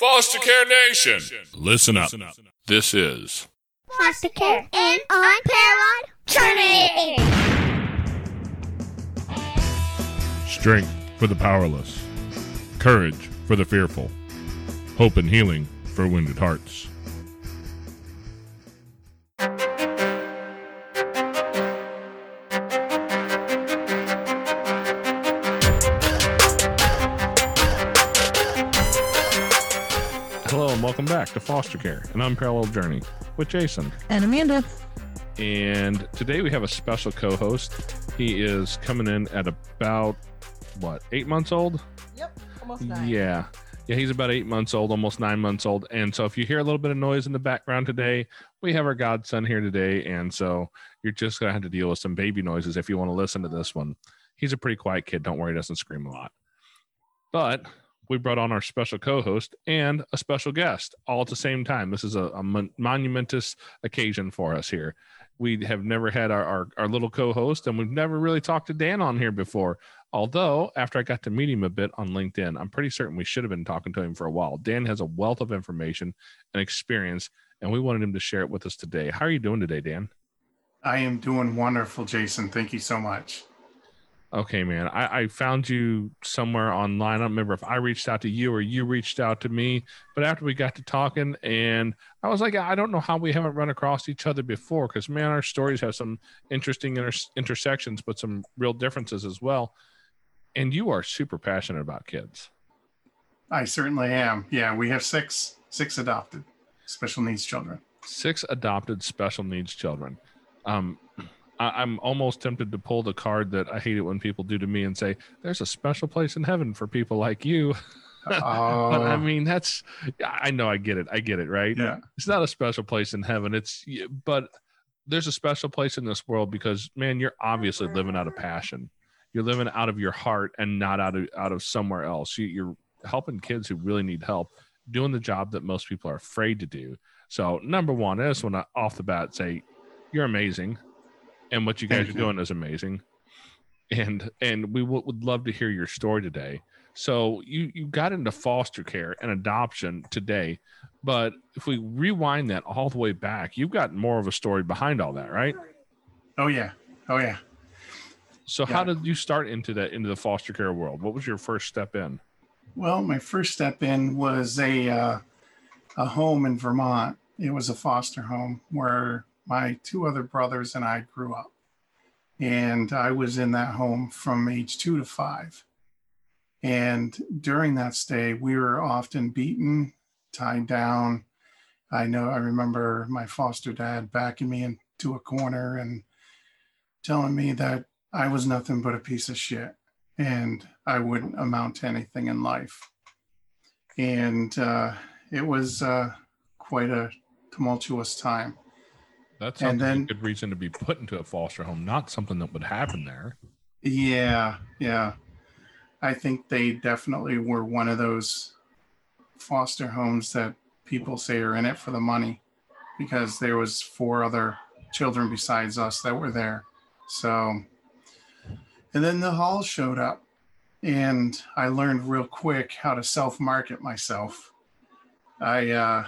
Foster Care Nation, listen up. This is foster care and unparalleled journey. strength for the powerless, courage for the fearful, hope and healing for wounded hearts. Welcome back to Foster Care, an unparalleled journey with Jason. And Amanda. And today we have a special co-host. He is coming in at about what, eight months old? Yep. Almost nine. Yeah. Yeah, he's about eight months old, almost nine months old. And so if you hear a little bit of noise in the background today, we have our godson here today. And so you're just going to have to deal with some baby noises if you want to listen to this one. He's a pretty quiet kid. Don't worry, he doesn't scream a lot. But we brought on our special co host and a special guest all at the same time. This is a, a mon- monumentous occasion for us here. We have never had our, our, our little co host, and we've never really talked to Dan on here before. Although, after I got to meet him a bit on LinkedIn, I'm pretty certain we should have been talking to him for a while. Dan has a wealth of information and experience, and we wanted him to share it with us today. How are you doing today, Dan? I am doing wonderful, Jason. Thank you so much. Okay, man. I, I found you somewhere online. I don't remember if I reached out to you or you reached out to me, but after we got to talking, and I was like, I don't know how we haven't run across each other before because, man, our stories have some interesting inter- intersections, but some real differences as well. And you are super passionate about kids. I certainly am. Yeah, we have six six adopted special needs children. Six adopted special needs children. Um, I, I'm almost tempted to pull the card that I hate it when people do to me and say, "There's a special place in heaven for people like you." But I Oh, mean, that's I know I get it. I get it, right? yeah, It's not a special place in heaven. It's but there's a special place in this world because man, you're obviously living out of passion. You're living out of your heart and not out of out of somewhere else. You, you're helping kids who really need help, doing the job that most people are afraid to do. So number one, I just want to off the bat say you're amazing, and what you guys Thank are you. doing is amazing, and and we w- would love to hear your story today. So you you got into foster care and adoption today, but if we rewind that all the way back, you've got more of a story behind all that, right? oh yeah, oh yeah. So how did you start into that into the foster care world? What was your first step in? Well, my first step in was a uh, a home in Vermont. It was a foster home where my two other brothers and I grew up, and I was in that home from age two to five. And during that stay, we were often beaten, tied down. I know I remember my foster dad backing me into a corner and telling me that I was nothing but a piece of shit and I wouldn't amount to anything in life. And uh, it was uh, quite a tumultuous time. That sounds And then- a good reason to be put into a foster home, not something that would happen there. Yeah, yeah. I think they definitely were one of those foster homes that people say are in it for the money because there was four other children besides us that were there. So and then the hall showed up and I learned real quick how to self-market myself. I uh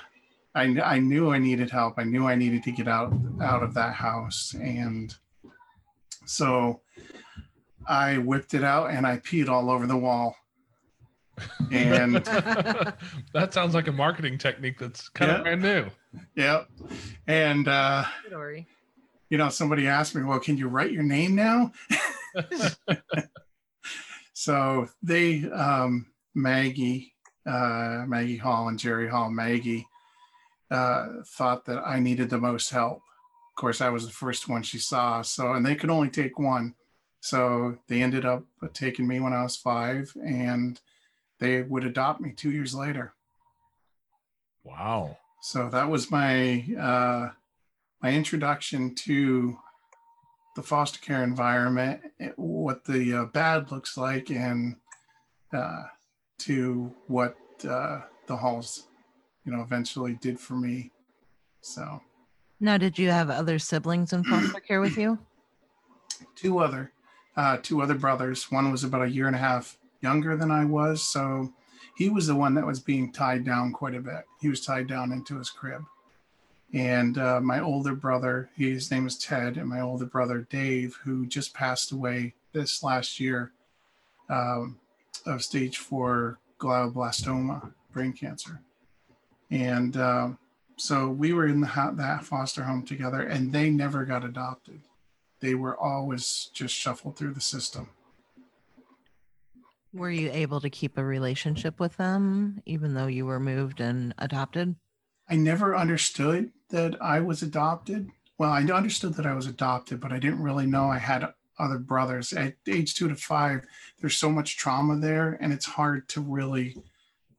I, I knew I needed help. I knew I needed to get out out of that house and so I whipped it out and I peed all over the wall. And that sounds like a marketing technique that's kind Yeah. of brand new. yeah. And uh, Story. you know, somebody asked me, Well, can you write your name now? so they um Maggie, uh Maggie Hall and Jerry Hall, Maggie uh thought that I needed the most help. Of course, I was the first one she saw. So and they could only take one. So they ended up taking me when I was five and they would adopt me two years later. Wow. So that was my uh, my introduction to the foster care environment, what the uh, bad looks like, and uh, to what uh, the halls, you know, eventually did for me. So Now, did you have other siblings in foster care with you? two other uh, two other brothers. One was about a year and a half younger than I was, so he was the one that was being tied down quite a bit. He was tied down into his crib. And uh, my older brother, his name is Ted, and my older brother Dave, who just passed away this last year um, of stage four glioblastoma, brain cancer. And uh, so we were in the that foster home together, and they never got adopted. They were always just shuffled through the system. Were you able to keep a relationship with them even though you were moved and adopted? I never understood that I was adopted. Well, I understood that I was adopted, but I didn't really know I had other brothers. At age two to five, there's so much trauma there, and it's hard to really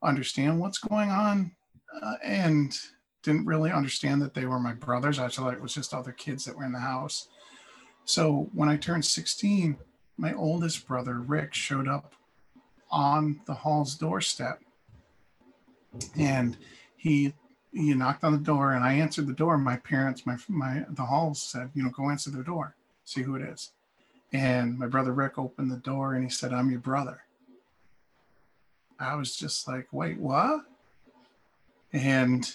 understand what's going on. Uh, and didn't really understand that they were my brothers. I thought it was just other kids that were in the house. So when I turned 16, my oldest brother, Rick, showed up on the hall's doorstep. And he he knocked on the door and I answered the door. My parents, my my the halls said, you know, go answer the door, see who it is. And my brother Rick opened the door and he said, I'm your brother. I was just like, wait, what? And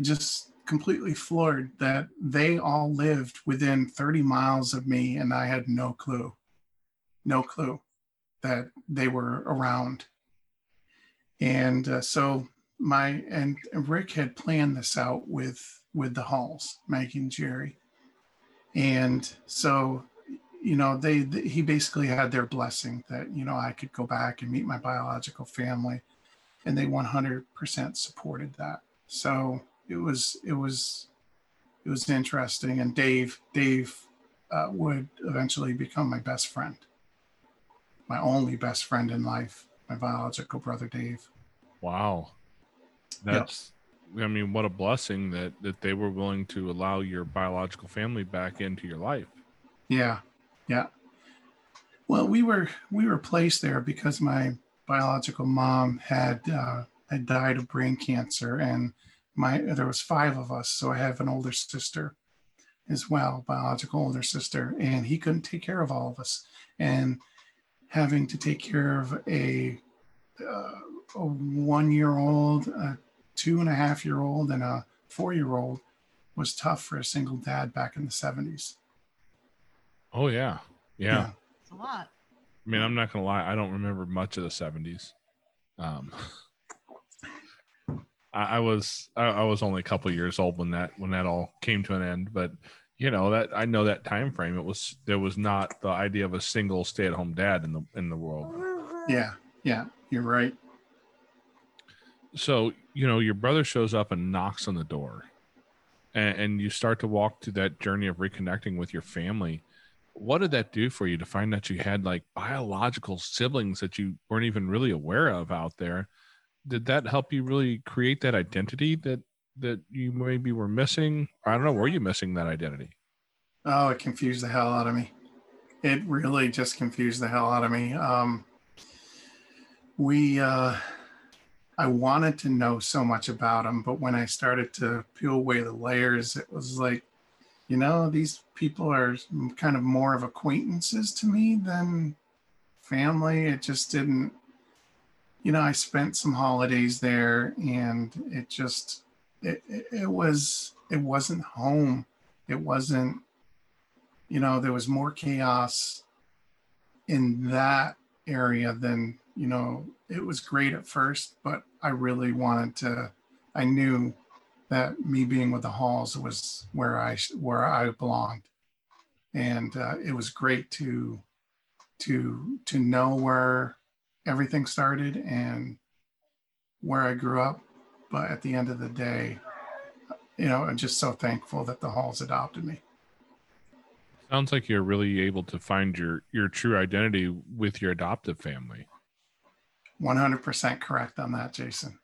just completely floored that they all lived within 30 miles of me and I had no clue, no clue that they were around. And uh, so my and Rick had planned this out with with the Halls, Maggie and Jerry, and so you know they, they he basically had their blessing that you know I could go back and meet my biological family, and they 100% supported that. So it was it was it was interesting, and Dave Dave uh, would eventually become my best friend my only best friend in life, my biological brother Dave. Wow. That's yep. I mean, what a blessing that that they were willing to allow your biological family back into your life. Yeah. Yeah. Well, we were we were placed there because my biological mom had uh, had died of brain cancer, and my there was five of us, so I have an older sister as well, biological older sister, and he couldn't take care of all of us, and having to take care of a, uh, a one year old, a two and a half year old, and a four year old was tough for a single dad back in the 70s. Oh, yeah. Yeah. yeah. It's a lot. I mean, I'm not going to lie. I don't remember much of the 70s. Um, I, I was I, I was only a couple years old when that when that all came to an end, but you know that I know that time frame. It was there was not the idea of a single stay at home dad in the in the world. Yeah, yeah, you're right. So you know your brother shows up and knocks on the door, and, and you start to walk through that journey of reconnecting with your family. What did that do for you to find that you had like biological siblings that you weren't even really aware of out there? Did that help you really create that identity that that you maybe were missing? I don't know. Were you missing that identity? Oh, it confused the hell out of me. It really just confused the hell out of me. Um, we, uh, I wanted to know so much about them, but when I started to peel away the layers, it was like, you know, these people are kind of more of acquaintances to me than family. It just didn't, you know, I spent some holidays there and it just, it, it, was it wasn't home it wasn't you know there was more chaos in that area than you know it was great at first but i really wanted to i knew that me being with the halls was where i where i belonged and uh, it was great to to to know where everything started and where i grew up but at the end of the day, you know, I'm just so thankful that the Halls adopted me. Sounds like you're really able to find your your true identity with your adoptive family. 100% correct on that, Jason.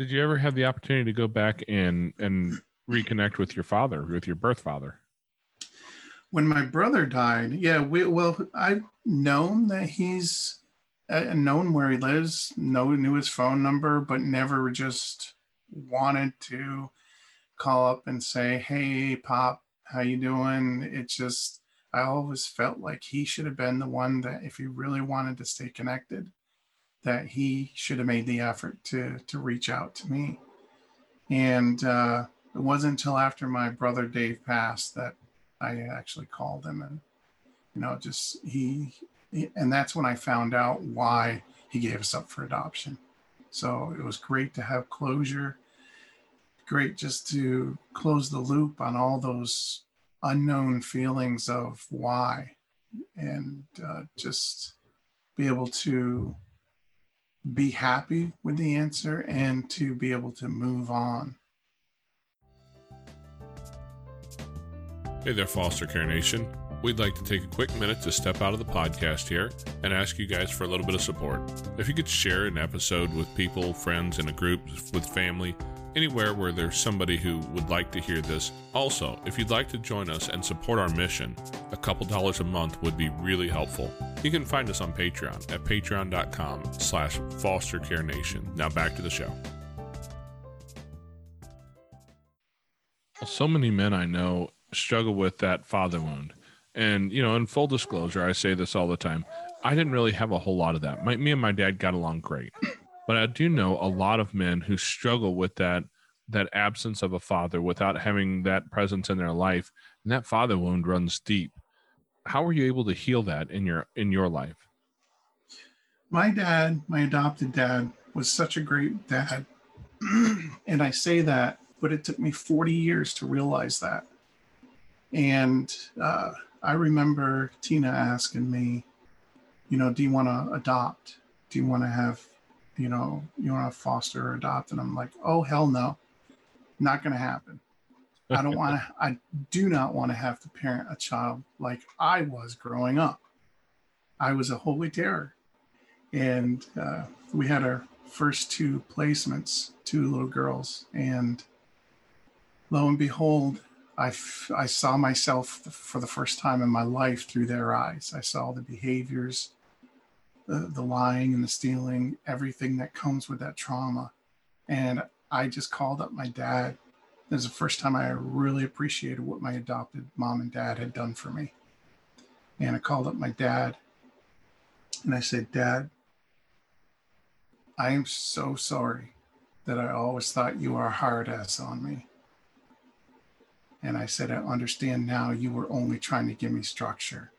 Did you ever have the opportunity to go back and and reconnect with your father, with your birth father? When my brother died, yeah, we well, I've known that he's uh, known where he lives, know knew his phone number, but never just wanted to call up and say, "Hey, Pop, how you doing?" It just I always felt like he should have been the one that if he really wanted to stay connected, that he should have made the effort to to reach out to me. And uh, it wasn't until after my brother Dave passed that I actually called him and you know just he, and that's when I found out why he gave us up for adoption. So it was great to have closure. Great just to close the loop on all those unknown feelings of why and uh, just be able to be happy with the answer and to be able to move on. Hey there, Foster Care Nation. We'd like to take a quick minute to step out of the podcast here and ask you guys for a little bit of support. If you could share an episode with people, friends, in a group, with family, anywhere where there's somebody who would like to hear this. Also, if you'd like to join us and support our mission, a couple dollars a month would be really helpful. You can find us on Patreon at patreon.com slash fostercarenation. Now back to the show. So many men I know struggle with that father wound. And, you know, in full disclosure, I say this all the time. I didn't really have a whole lot of that. My, me and my dad got along great. But I do know a lot of men who struggle with that that absence of a father without having that presence in their life. And that father wound runs deep. How were you able to heal that in your in your life? My dad, my adopted dad, was such a great dad. and I say that, but it took me 40 years to realize that. And uh, I remember Tina asking me, you know, do you want to adopt? Do you want to have, you know, you want to foster or adopt? And I'm like, oh, hell no, not going to happen. I don't want to, I do not want to have to parent a child like I was growing up. I was a holy terror. And uh, we had our first two placements, two little girls. And lo and behold, I, f- I saw myself for the first time in my life through their eyes. I saw the behaviors, the, the lying and the stealing, everything that comes with that trauma. And I just called up my dad. It was the first time I really appreciated what my adopted mom and dad had done for me. And I called up my dad and I said, Dad, I am so sorry that I always thought you were a hard ass on me. And I said, I understand now you were only trying to give me structure.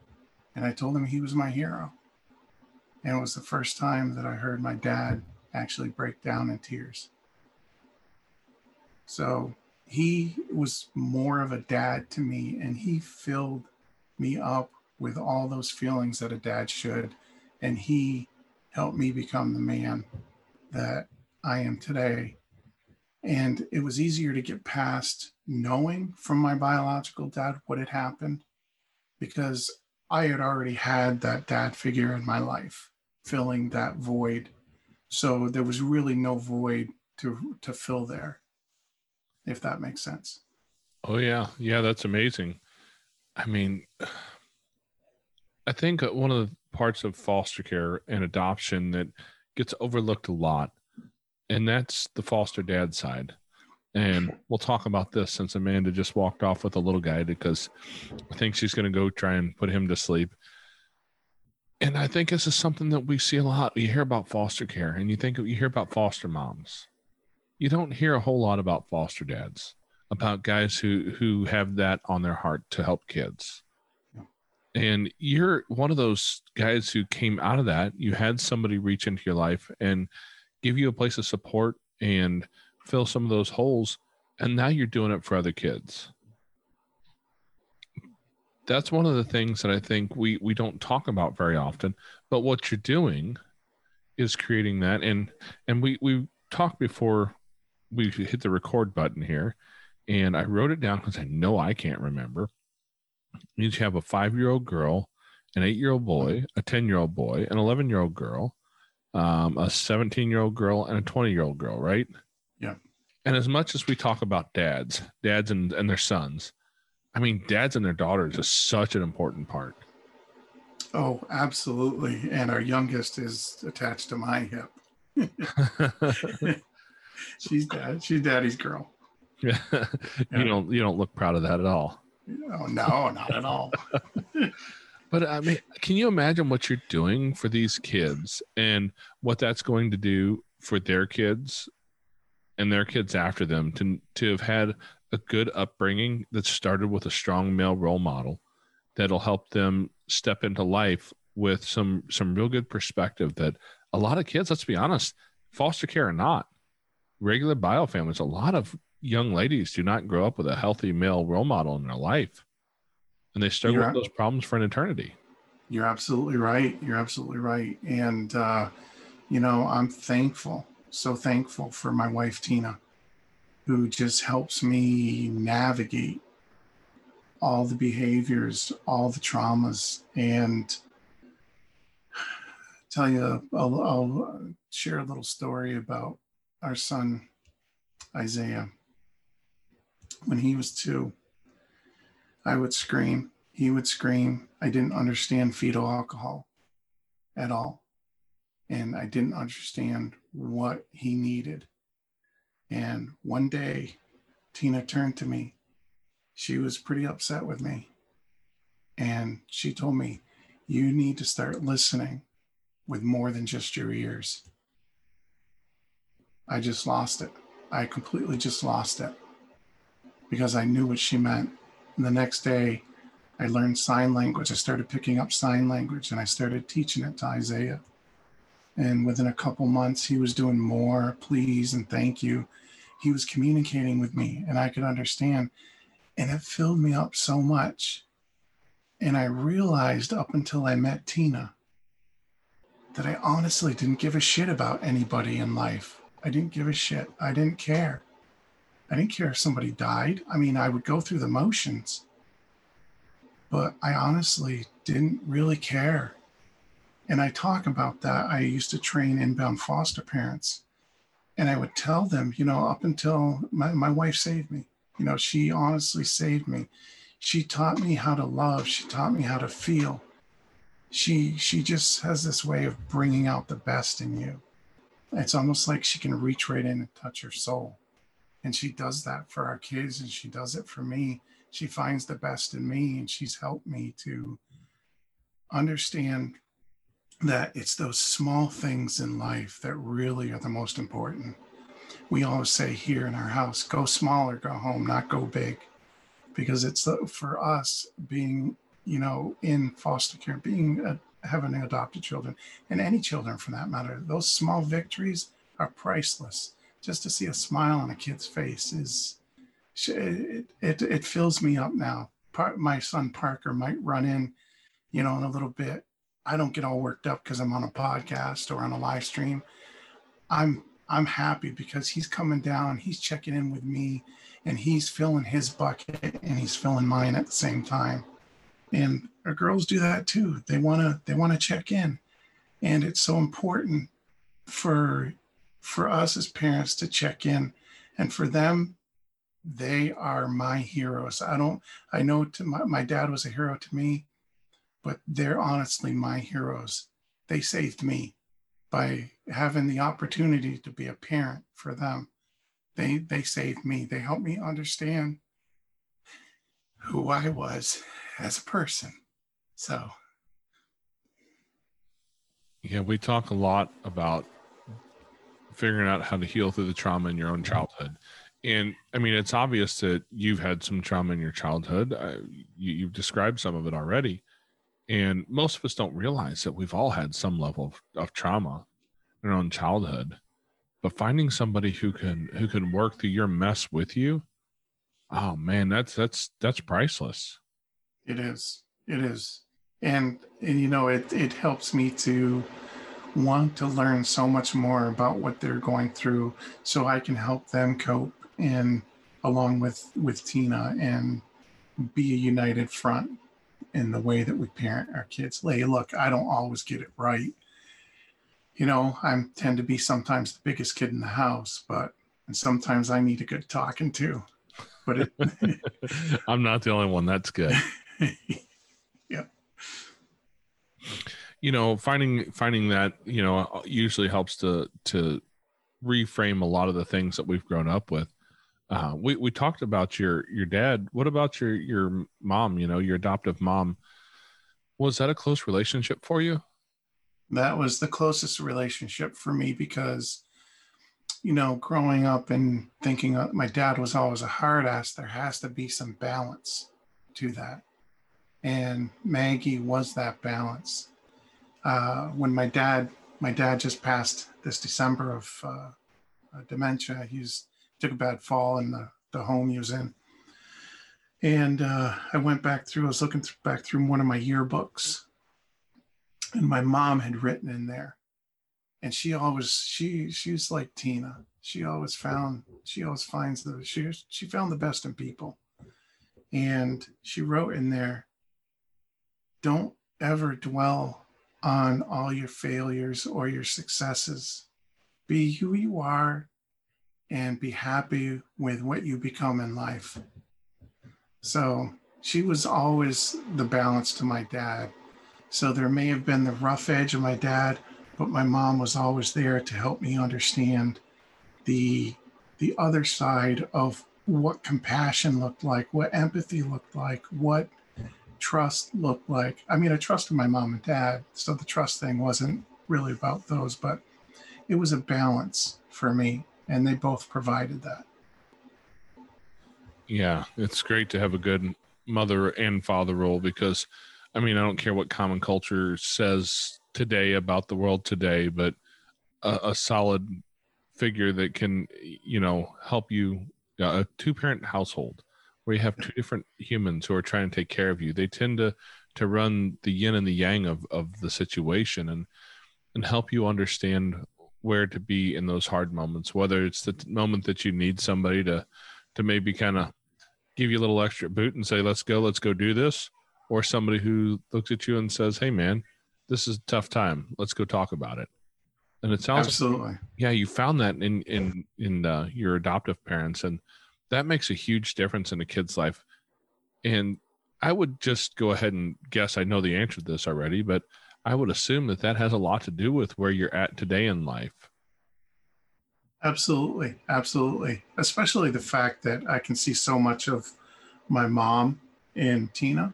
And I told him he was my hero. And it was the first time that I heard my dad actually break down in tears. So he was more of a dad to me, and he filled me up with all those feelings that a dad should. And he helped me become the man that I am today. And it was easier to get past knowing from my biological dad what had happened because I had already had that dad figure in my life filling that void. So there was really no void to to fill there, if that makes sense. Oh yeah, yeah, that's amazing. I mean, I think one of the parts of foster care and adoption that gets overlooked a lot, and that's the foster dad side. And we'll talk about this since Amanda just walked off with a little guy because I think she's going to go try and put him to sleep. And I think this is something that we see a lot. You hear about foster care and you think you hear about foster moms. You don't hear a whole lot about foster dads, about guys who who have that on their heart to help kids. And you're one of those guys who came out of that. You had somebody reach into your life and give you a place of support and fill some of those holes and now you're doing it for other kids that's one of the things that i think we we don't talk about very often but what you're doing is creating that. And and we we talked before we hit the record button here and i wrote it down because i know i can't remember. Means you have a five year old girl an eight year old boy a 10 year old boy an 11 year old girl um, a 17 year old girl and a 20 year old girl right? Yeah. and as much as we talk about dads, dads and, and their sons, I mean, dads and their daughters is such an important part. Oh, absolutely. And our youngest is attached to my hip. she's dad. She's daddy's girl. Yeah. you don't you don't look proud of that at all. Oh no, not at all. But I mean, can you imagine what you're doing for these kids and what that's going to do for their kids and their kids after them to to have had a good upbringing that started with a strong male role model that'll help them step into life with some some real good perspective that a lot of kids, let's be honest, foster care or not, regular bio families, a lot of young ladies do not grow up with a healthy male role model in their life. And they struggle You're with those problems for an eternity. You're absolutely right. You're absolutely right. And, uh, you know, I'm thankful, so thankful for my wife, Tina, who just helps me navigate all the behaviors, all the traumas. And tell you, I'll, I'll share a little story about our son, Isaiah. When he was two, I would scream. He would scream. I didn't understand fetal alcohol at all. And I didn't understand what he needed. And one day, Tina turned to me. She was pretty upset with me. And she told me, You need to start listening with more than just your ears. I just lost it. I completely just lost it because I knew what she meant. And the next day, I learned sign language. I started picking up sign language and I started teaching it to Isaiah. And within a couple months, he was doing more please and thank you. He was communicating with me and I could understand. And it filled me up so much. And I realized up until I met Tina that I honestly didn't give a shit about anybody in life. I didn't give a shit. I didn't care. I didn't care if somebody died. I mean, I would go through the motions, but I honestly didn't really care. And I talk about that. I used to train inbound foster parents, and I would tell them, you know, up until my, my wife saved me, you know, she honestly saved me. She taught me how to love, she taught me how to feel. She she just has this way of bringing out the best in you. It's almost like she can reach right in and touch your soul and she does that for our kids and she does it for me she finds the best in me and she's helped me to understand that it's those small things in life that really are the most important we always say here in our house go small or go home not go big because it's the, for us being you know in foster care being a, having adopted children and any children for that matter those small victories are priceless just to see a smile on a kid's face is it, it, it fills me up now. Part, my son Parker might run in, you know, in a little bit. I don't get all worked up because I'm on a podcast or on a live stream. I'm I'm happy because he's coming down, he's checking in with me, and he's filling his bucket and he's filling mine at the same time. And our girls do that too. They wanna they wanna check in, and it's so important for for us as parents to check in and for them they are my heroes i don't i know to my, my dad was a hero to me but they're honestly my heroes they saved me by having the opportunity to be a parent for them they they saved me they helped me understand who i was as a person so Yeah, we talk a lot about figuring out how to heal through the trauma in your own childhood. And I mean, it's obvious that you've had some trauma in your childhood. Uh, you, you've described some of it already. And most of us don't realize that we've all had some level of, of trauma in our own childhood. But finding somebody who can who can work through your mess with you, oh man, that's that's that's priceless. It is. It is. And, and you know, it, it helps me to want to learn so much more about what they're going through so I can help them cope and along with with Tina and be a united front in the way that we parent our kids. Lay, look, I don't always get it right. You know, I tend to be sometimes the biggest kid in the house, but and sometimes I need a good talking too. But it I'm not the only one. That's good. yeah. You know, finding finding that you know usually helps to to reframe a lot of the things that we've grown up with. Uh, we we talked about your your dad. What about your your mom? You know, your adoptive mom. Was that a close relationship for you? That was the closest relationship for me because, you know, growing up and thinking my dad was always a hard ass, there has to be some balance to that. And Maggie was that balance. Uh, when my dad, my dad just passed this December of uh, uh, dementia. He's took a bad fall in the, the home he was in. And uh, I went back through, I was looking th- back through one of my yearbooks, and my mom had written in there. And she always, she, she's like Tina. She always found, she always finds the, she, she found the best in people. And she wrote in there, don't ever dwell on all your failures or your successes. Be who you are and be happy with what you become in life. So she was always the balance to my dad. So there may have been the rough edge of my dad, but my mom was always there to help me understand the the other side of what compassion looked like, what empathy looked like, what trust looked like. I mean, I trusted my mom and dad, so the trust thing wasn't really about those, but it was a balance for me, and they both provided that. Yeah, it's great to have a good mother and father role because, I mean, I don't care what common culture says today about the world today, but a, a solid figure that can, you know, help you, uh, a two parent household where you have two different humans who are trying to take care of you. They tend to to run the yin and the yang of of the situation and and help you understand where to be in those hard moments whether it's the moment that you need somebody to to maybe kind of give you a little extra boot and say let's go let's go do this or somebody who looks at you and says hey man this is a tough time. Let's go talk about it. And it sounds Absolutely. yeah you found that in in in uh, your adoptive parents and that makes a huge difference in a kid's life. And i would just go ahead and guess i know the answer to this already but i would assume that that has a lot to do with where you're at today in life Absolutely. Absolutely. Especially the fact that I can see so much of my mom in Tina.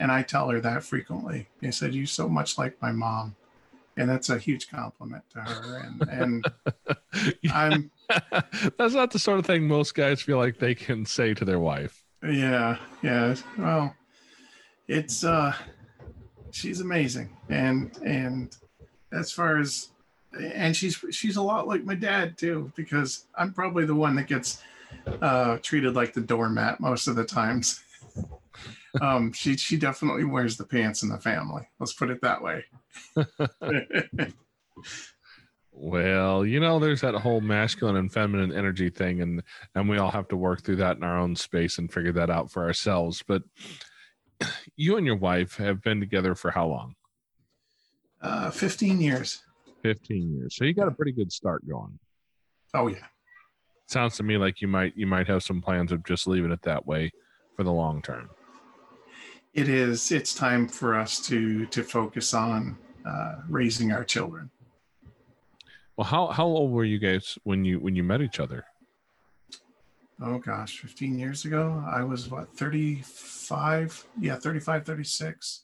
And I tell her that frequently. I said, You're so much like my mom. And that's a huge compliment to her. And and I'm that's not the sort of thing most guys feel like they can say to their wife yeah, yeah. Well, it's uh she's amazing. And and as far as and she's she's a lot like my dad too, because I'm probably the one that gets uh treated like the doormat most of the times. um she she definitely wears the pants in the family. Let's put it that way. Well, you know, there's that whole masculine and feminine energy thing, and and we all have to work through that in our own space and figure that out for ourselves. But you and your wife have been together for how long? uh 15 years. 15 years. So you got a pretty good start going. Oh yeah. Sounds to me like you might you might have some plans of just leaving it that way for the long term. It is it's time for us to to focus on uh raising our children. Well, how how old were you guys when you when you met each other? Oh gosh, 15 years ago, I was what 35? Yeah, 35, 36.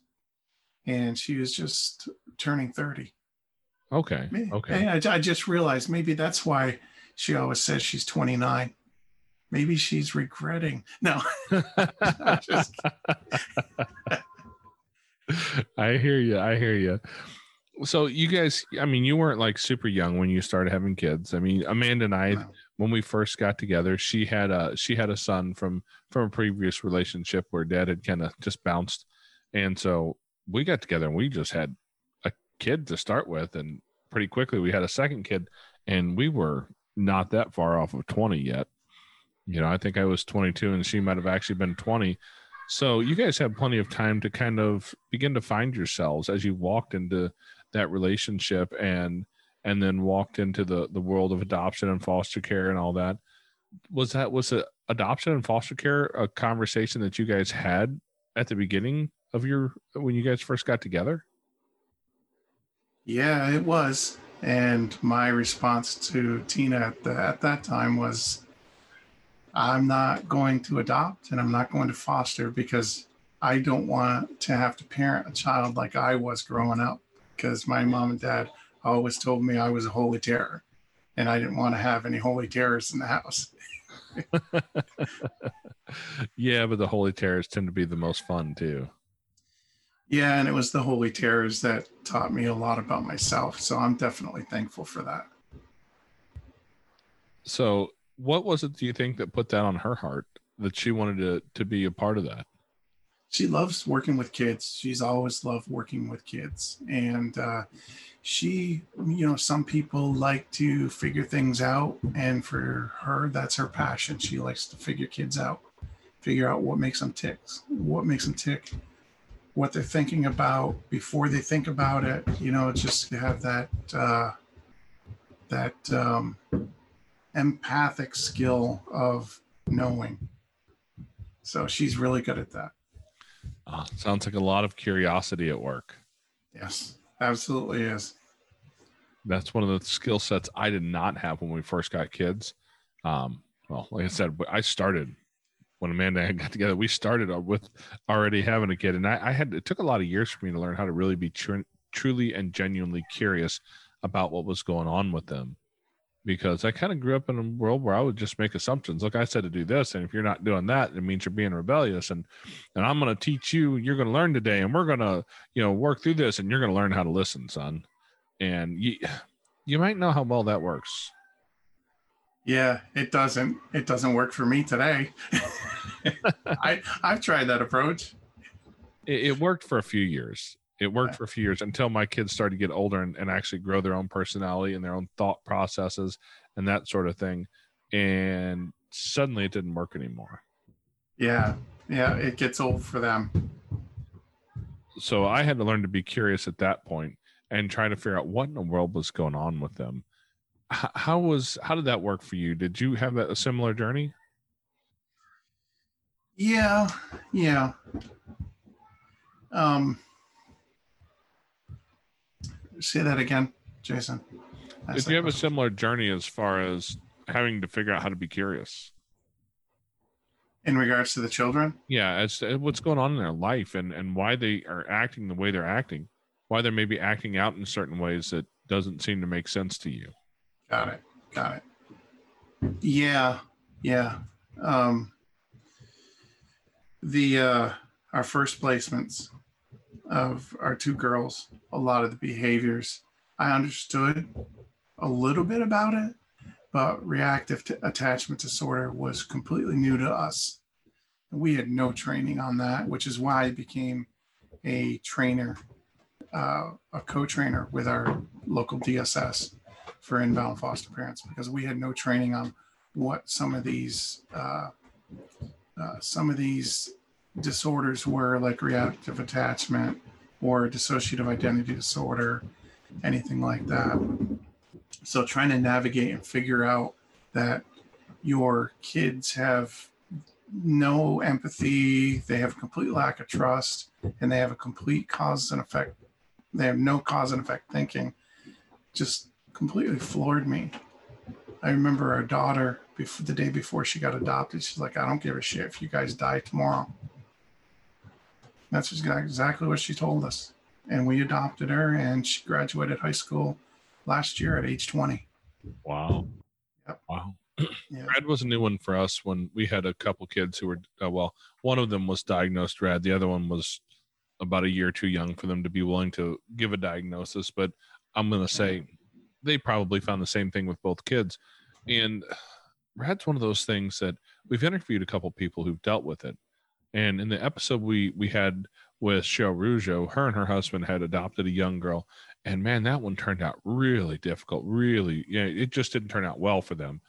And she was just turning 30. Okay. Okay. I, I just realized maybe that's why she always says she's 29. Maybe she's regretting. No. Just- I hear you. I hear you. So you guys, I mean, you weren't like super young when you started having kids. I mean, Amanda and I, No. when we first got together, she had a she had a son from from a previous relationship where dad had kind of just bounced, and so we got together and we just had a kid to start with, and pretty quickly we had a second kid, and we were not that far off of twenty yet. You know, I think I was twenty two, and she might have actually been twenty. So you guys had plenty of time to kind of begin to find yourselves as you walked into that relationship and and then walked into the the world of adoption and foster care and all that. Was that was it adoption and foster care a conversation that you guys had at the beginning of your when you guys first got together? Yeah, it was. And my response to Tina at, the, at that time was I'm not going to adopt and I'm not going to foster because I don't want to have to parent a child like I was growing up because my mom and dad always told me I was a holy terror and I didn't want to have any holy terrors in the house. yeah, but the holy terrors tend to be the most fun too. Yeah, and it was the holy terrors that taught me a lot about myself. So I'm definitely thankful for that. So, what was it do you think that put that on her heart that she wanted to to be a part of that? She loves working with kids. She's always loved working with kids, and uh, she, you know, some people like to figure things out, and for her, that's her passion. She likes to figure kids out, figure out what makes them tick, what makes them tick, what they're thinking about before they think about it. You know, just to have that uh, that um, empathic skill of knowing. So she's really good at that. Oh, sounds like a lot of curiosity at work. Yes, absolutely is. That's one of the skill sets I did not have when we first got kids. Um, well, like I said, I started when Amanda and I got together. We started with already having a kid, and I, I had it took a lot of years for me to learn how to really be tr- truly and genuinely curious about what was going on with them because I kind of grew up in a world where I would just make assumptions. Look, I said to do this, and if you're not doing that, it means you're being rebellious. And and I'm going to teach you. You're going to learn today, and we're going to you know work through this, and you're going to learn how to listen, son. And you you might know how well that works. Yeah, it doesn't. It doesn't work for me today. I I've tried that approach. It, it worked for a few years it worked for a few years until my kids started to get older and, and actually grow their own personality and their own thought processes and that sort of thing. And suddenly it didn't work anymore. Yeah. Yeah it gets old for them. So i had to learn to be curious at that point and try to figure out what in the world was going on with them. H- how was how did that work for you? Did you have that, a similar journey? Yeah. Yeah. Um say that again, Jason. Did you have a similar journey as far as having to figure out how to be curious? In regards to the children? Yeah, as to what's going on in their life and, and why they are acting the way they're acting, why they're maybe acting out in certain ways that doesn't seem to make sense to you. Got it. Got it. Yeah. Yeah. Um, the uh, our first placements of our two girls, a lot of the behaviors. I understood a little bit about it, but reactive attachment disorder was completely new to us. We had no training on that, which is why I became a trainer, uh, a co trainer with our local DSS for inbound foster parents, because we had no training on what some of these. Uh, uh, some of these disorders were like reactive attachment or dissociative identity disorder, anything like that. So trying to navigate and figure out that your kids have no empathy, they have a complete lack of trust, and they have a complete cause and effect. They have no cause and effect thinking. Just completely floored me. I remember our daughter before the day before she got adopted. She's like, I don't give a shit if you guys die tomorrow. That's exactly what she told us. And we adopted her, and she graduated high school last year at age 20. Wow. Yep. Wow. Yeah. Rad was a new one for us when we had a couple kids who were, uh, well, one of them was diagnosed rad. The other one was about a year too young for them to be willing to give a diagnosis. But I'm going to say they probably found the same thing with both kids. And rad's one of those things that we've interviewed a couple people who've dealt with it. And in the episode we we had with Cheryl Rougeau, her and her husband had adopted a young girl, and man, that one turned out really difficult. Really, yeah, it just didn't turn out well for them.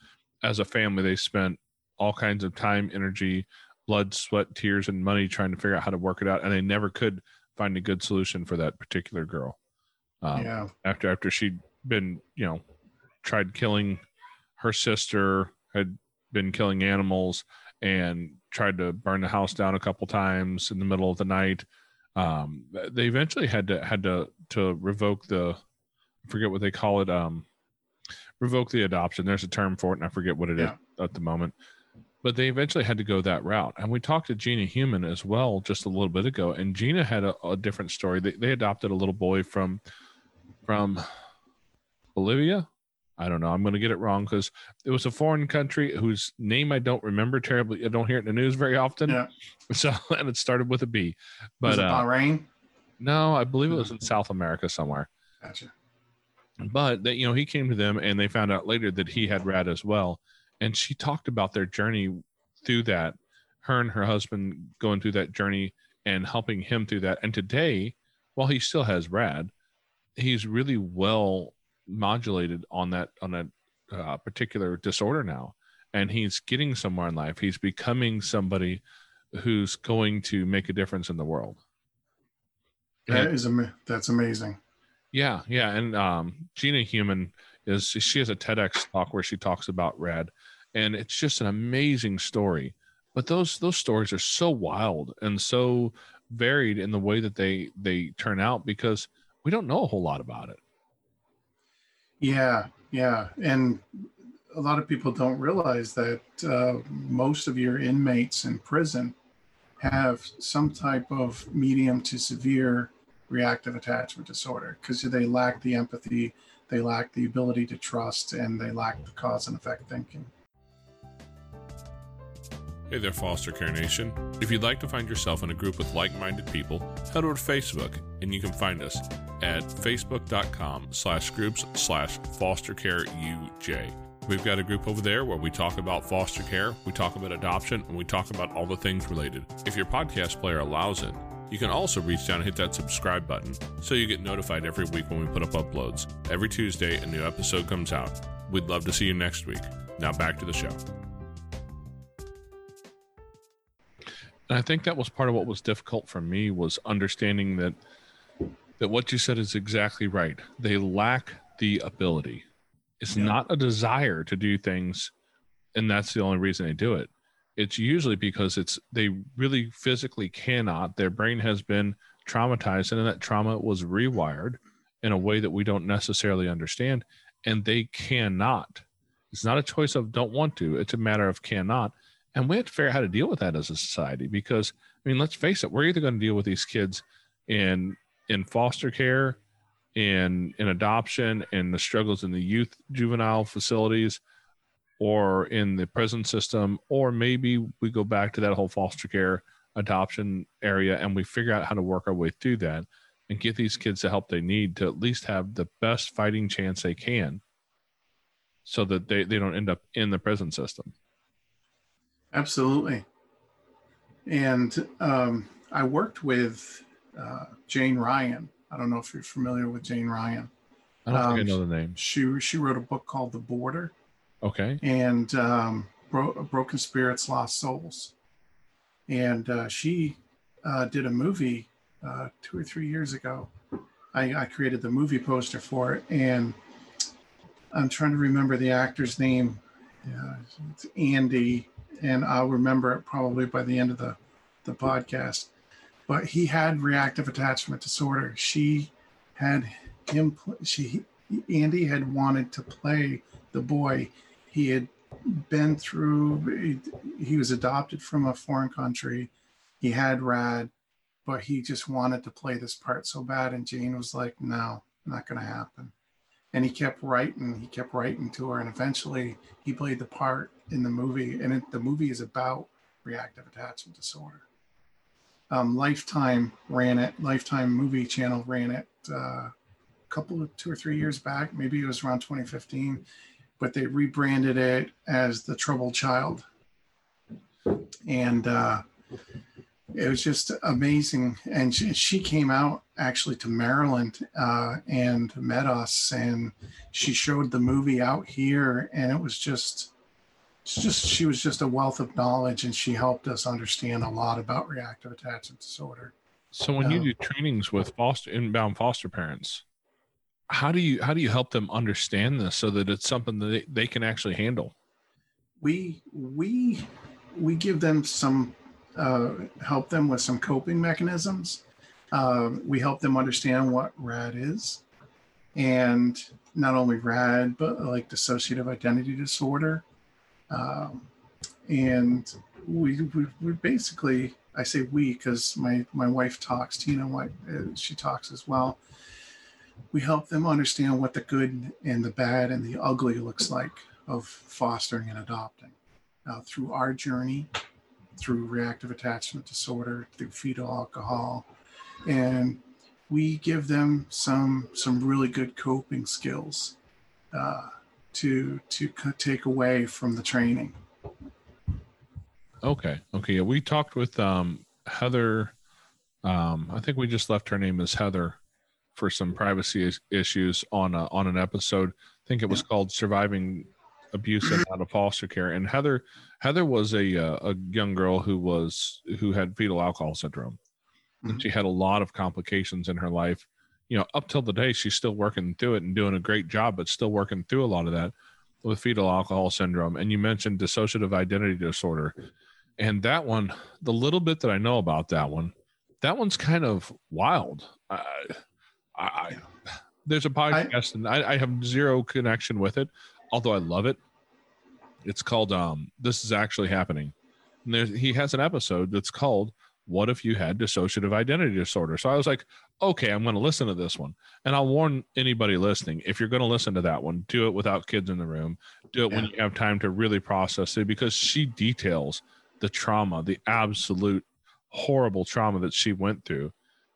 As a family, they spent all kinds of time, energy, blood, sweat, tears, and money trying to figure out how to work it out, and they never could find a good solution for that particular girl. Um, yeah. After after she'd been, you know, tried killing her sister, had been killing animals, and tried to burn the house down a couple times in the middle of the night. Um, they eventually had to had to to revoke the I forget what they call it um, revoke the adoption. There's a term for it, and I forget what it Yeah. is at the moment. but they eventually had to go that route. And we talked to Gina Human as well just a little bit ago, and Gina had a, a different story. They, they adopted a little boy from from Bolivia. I don't know. I'm going to get it wrong because it was a foreign country whose name I don't remember terribly. I don't hear it in the news very often. Yeah. So, and it started with a B. But was it uh, Bahrain? no, I believe it was in South America somewhere. Gotcha. But that you know, he came to them, and they found out later that he had rad as well. And she talked about their journey through that. Her and her husband going through that journey and helping him through that. And today, while he still has rad, he's really well modulated on that on that uh, particular disorder now, and he's getting somewhere in life. He's becoming somebody who's going to make a difference in the world. That And- is ama- that's amazing. yeah, yeah, and um, Gina Human is she has a TEDx talk where she talks about Rad, and it's just an amazing story. But those those stories are so wild and so varied in the way that they they turn out because we don't know a whole lot about it. Yeah, yeah, and a lot of people don't realize that uh, most of your inmates in prison have some type of medium to severe reactive attachment disorder because they lack the empathy, they lack the ability to trust, and they lack the cause and effect thinking. Hey there, Foster Care Nation. If you'd like to find yourself in a group with like-minded people, head over to Facebook and you can find us at facebook.com slash groups slash foster care UJ. We've got a group over there where we talk about foster care, we talk about adoption, and we talk about all the things related. If your podcast player allows it, you can also reach down and hit that subscribe button so you get notified every week when we put up uploads. Every Tuesday, a new episode comes out. We'd love to see you next week. Now back to the show. And I think that was part of what was difficult for me was understanding that that what you said is exactly right. They lack the ability. It's Yeah. not a desire to do things and that's the only reason they do it. It's usually because it's they really physically cannot. Their brain has been traumatized and that trauma was rewired in a way that we don't necessarily understand and they cannot. It's not a choice of don't want to. It's a matter of cannot and we have to figure out how to deal with that as a society because i mean let's face it we're either going to deal with these kids in in foster care in in adoption and the struggles in the youth juvenile facilities or in the prison system or maybe we go back to that whole foster care adoption area and we figure out how to work our way through that and get these kids the help they need to at least have the best fighting chance they can so that they, they don't end up in the prison system Absolutely. And um, I worked with uh, Jane Ryan. I don't know if you're familiar with Jane Ryan. i don't think i Um, know the name She she wrote a book called The Border okay and um, Bro- Broken Spirits, Lost Souls. And uh, she uh, did a movie uh, two or three years ago. I, I created the movie poster for it, and I'm trying to remember the actor's name. Yeah, it's Andy, and I'll remember it probably by the end of the, the podcast. But he had reactive attachment disorder. She had him. She Andy had wanted to play the boy. He had been through. He, he was adopted from a foreign country. He had rad, but he just wanted to play this part so bad. And Jane was like, "No, not going to happen." And he kept writing. He kept writing to her, and eventually he played the part in the movie. And it, the movie is about reactive attachment disorder. Um, Lifetime ran it. Lifetime Movie Channel ran it uh, a couple of two or three years back. Maybe it was around 2015, but they rebranded it as The Troubled Child, and uh, it was just amazing. And she, she came out actually to Maryland uh, and met us, and she showed the movie out here, and it was just. Just she was just a wealth of knowledge and she helped us understand a lot about reactive attachment disorder So when you Um, do trainings with foster inbound foster parents, how do you how do you help them understand this so that it's something that they, they can actually handle? we we we give them some uh, help them with some coping mechanisms. Uh, we help them understand what rad is. And not only rad but like dissociative identity disorder. Um, and we, we we basically I say we because my my wife talks Tina what uh, she talks as well. We help them understand what the good and the bad and the ugly looks like of fostering and adopting uh, through our journey, through reactive attachment disorder, through fetal alcohol, and we give them some some really good coping skills uh, to to take away from the training. Okay. Okay. Yeah, we talked with um, Heather. Um, I think we just left her name as Heather for some privacy issues on a, on an episode. I think it was called "Surviving Abuse and Out of Foster Care." And Heather Heather was a uh, a young girl who was who had fetal alcohol syndrome, and Mhm. she had a lot of complications in her life. You know, up till the day, she's still working through it and doing a great job, but still working through a lot of that with fetal alcohol syndrome. And you mentioned dissociative identity disorder and that one the little bit that i know about that one that one's kind of wild i i, I there's a podcast and I, I have zero connection with it although i love it it's called um this is actually happening and there's he has an episode that's called what if you had dissociative identity disorder so i was like okay i'm going to listen to this one and i'll warn anybody listening if you're going to listen to that one do it without kids in the room do it when you have time to really process it because she details the trauma, the absolute horrible trauma that she went through.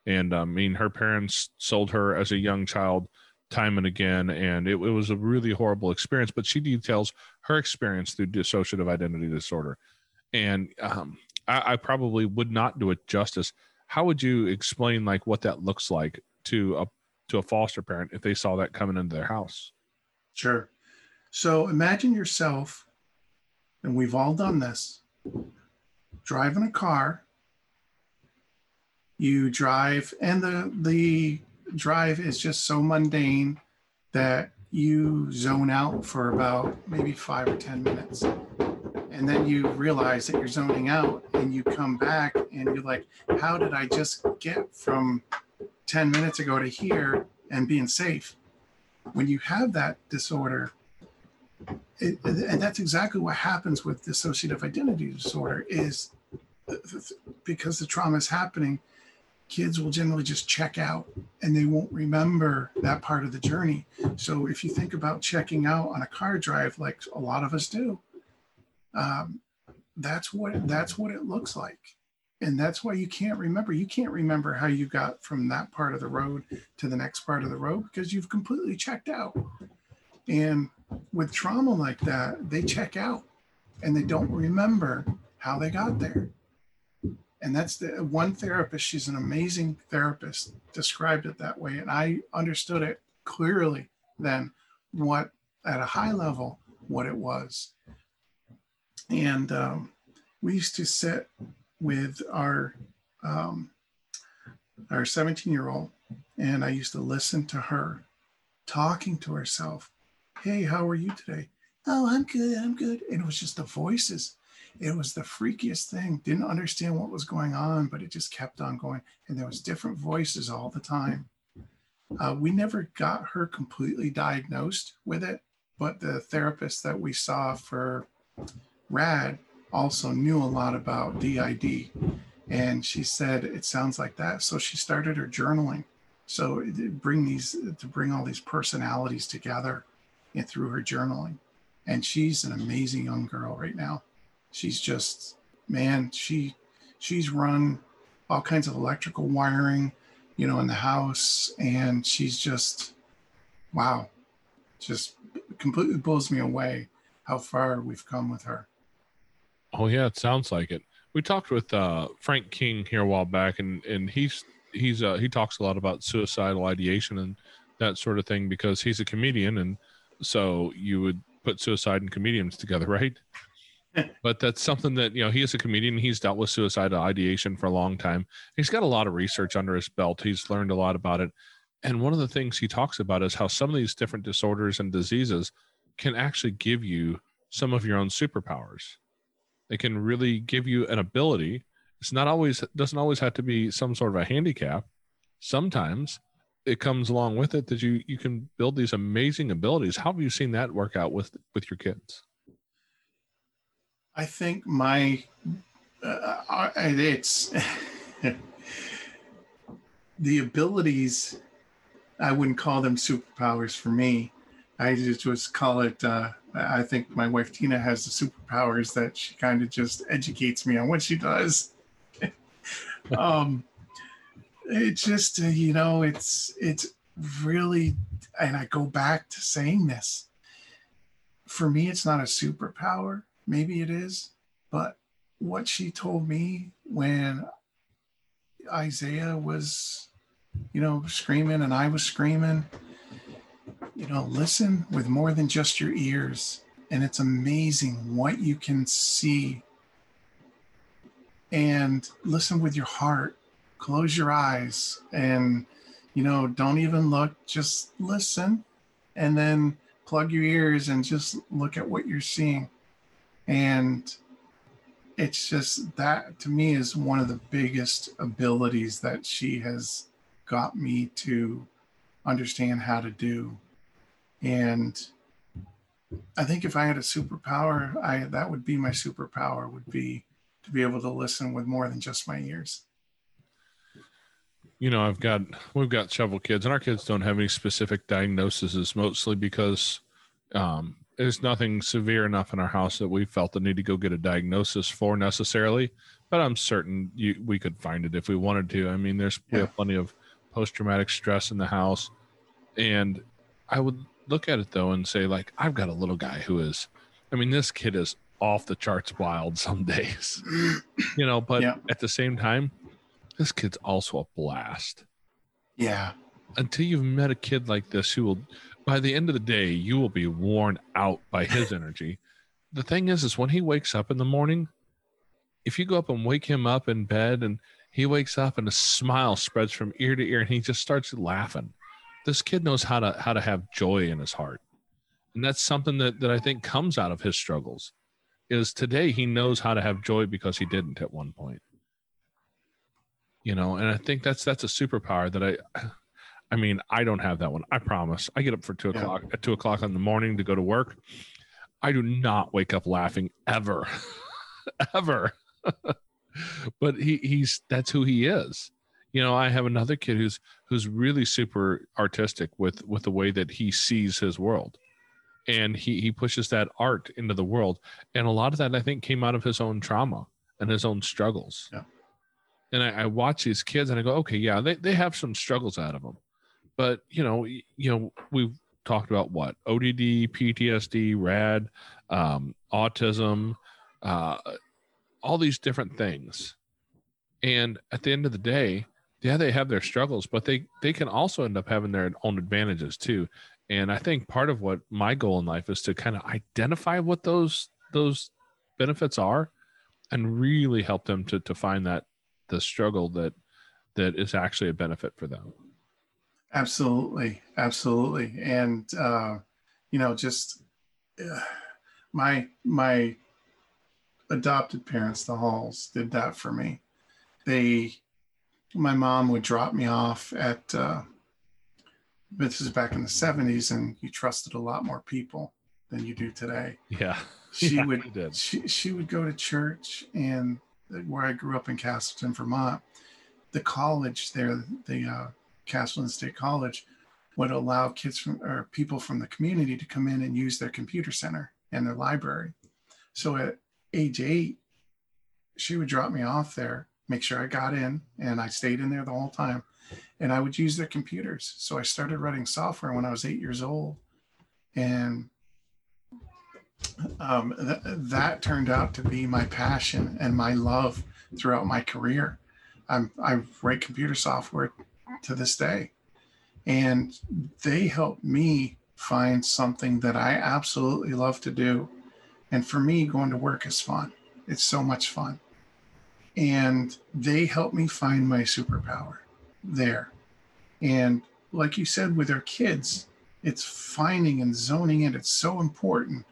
And I mean, her parents sold her as a young child time and again, and it, it was a really horrible experience. But she details her experience through dissociative identity disorder. And um, I, I probably would not do it justice. How would you explain like what that looks like to a to a foster parent if they saw that coming into their house? Sure. So imagine yourself, and we've all done this, driving a car. You drive, and the the drive is just so mundane that you zone out for about maybe five or ten minutes. And then you realize that you're zoning out and you come back and you're like, how did I just get from 10 minutes ago to here and being safe? When you have that disorder, it, and that's exactly what happens with dissociative identity disorder is because the trauma is happening kids will generally just check out and they won't remember that part of the journey. So if you think about checking out on a car drive like a lot of us do um, that's what that's what it looks like. And that's why you can't remember. You can't remember how you got from that part of the road to the next part of the road because you've completely checked out. And with trauma like that, they check out and they don't remember how they got there. And that's the one therapist, she's an amazing therapist, described it that way. And I understood it clearly then what, at a high level, what it was. And um, we used to sit with our um, our 17 year old, and I used to listen to her talking to herself hey, how are you today? Oh, I'm good. I'm good. And it was just the voices. It was the freakiest thing. Didn't understand what was going on, but it just kept on going. And there was different voices all the time. Uh, we never got her completely diagnosed with it, but the therapist that we saw for RAD also knew a lot about DID. And she said, it sounds like that. So she started her journaling. So bring these to bring all these personalities together and through her journaling. And she's an amazing young girl right now. She's just, man, she she's run all kinds of electrical wiring, you know, in the house. And she's just, wow, just completely blows me away how far we've come with her. Oh yeah, it sounds like it. We talked with uh, Frank King here a while back, and and he's he's uh, he talks a lot about suicidal ideation and that sort of thing because he's a comedian, and so you would put suicide and comedians together, right? But that's something that you know he is a comedian. He's dealt with suicidal ideation for a long time. He's got a lot of research under his belt. He's learned a lot about it, and one of the things he talks about is how some of these different disorders and diseases can actually give you some of your own superpowers. They can really give you an ability. It's not always doesn't always have to be some sort of a handicap. Sometimes it comes along with it that you you can build these amazing abilities. How have you seen that work out with with your kids? I think my uh, it's the abilities. I wouldn't call them superpowers for me. I just just call it. Uh, I think my wife Tina has the superpowers that she kind of just educates me on what she does. um, it's just uh, you know, it's it's really, and I go back to saying this. For me, it's not a superpower. Maybe it is, but what she told me when Isaiah was, you know, screaming and I was screaming, you know, listen with more than just your ears. And it's amazing what you can see. And listen with your heart. Close your eyes and, you know, don't even look, just listen. And then plug your ears and just look at what you're seeing. And it's just that to me is one of the biggest abilities that she has got me to understand how to do. And i think if i had a superpower i that would be my superpower would be to be able to listen with more than just my ears. You know i've got we've got several kids and our kids don't have any specific diagnoses. Mostly because um, there's nothing severe enough in our house that we felt the need to go get a diagnosis for necessarily. But I'm certain you, we could find it if we wanted to. I mean, there's we have plenty of post traumatic stress in the house, and I would look at it though and say like I've got a little guy who is, I mean, this kid is off the charts wild some days, you know. But yeah. at the same time, this kid's also a blast. Yeah. Until you've met a kid like this who will by the end of the day, you will be worn out by his energy. The thing is, is when he wakes up in the morning, if you go up and wake him up in bed and he wakes up and a smile spreads from ear to ear and he just starts laughing. This kid knows how to how to have joy in his heart. And that's something that, that I think comes out of his struggles. Is today he knows how to have joy because he didn't at one point. You know, and I think that's that's a superpower that I I mean, I don't have that one. I promise. I get up for two yeah. o'clock at two o'clock in the morning to go to work. I do not wake up laughing ever, ever. but he he's that's who he is. You know, I have another kid who's who's really super artistic with with the way that he sees his world. And he he pushes that art into the world. And a lot of that I think came out of his own trauma and his own struggles. Yeah. And I, I watch these kids and I go, okay, yeah, they, they have some struggles out of them but you know you know we've talked about what? ODD ptsd rad um, autism uh, all these different things. And at the end of the day yeah they have their struggles but they they can also end up having their own advantages too. And i think part of what my goal in life is to kind of identify what those those benefits are and really help them to to find that the struggle that that is actually a benefit for them Absolutely, absolutely, and uh, you know, just uh, my my adopted parents, the Halls, did that for me. They, my mom would drop me off at. Uh, this is back in the '70s, and you trusted a lot more people than you do today. Yeah, she yeah, would. She she would go to church, and where I grew up in Castleton, Vermont, the college there, the uh, Castleton State College would allow kids from or people from the community to come in and use their computer center and their library. So at age eight, she would drop me off there, make sure I got in, and I stayed in there the whole time. And I would use their computers. So I started writing software when I was eight years old. And um, th- that turned out to be my passion and my love throughout my career. I'm, I write computer software to this day. And they helped me find something that I absolutely love to do. And for me, going to work is fun. It's so much fun. And they helped me find my superpower there. And like you said, with our kids, it's finding and zoning in. It's so important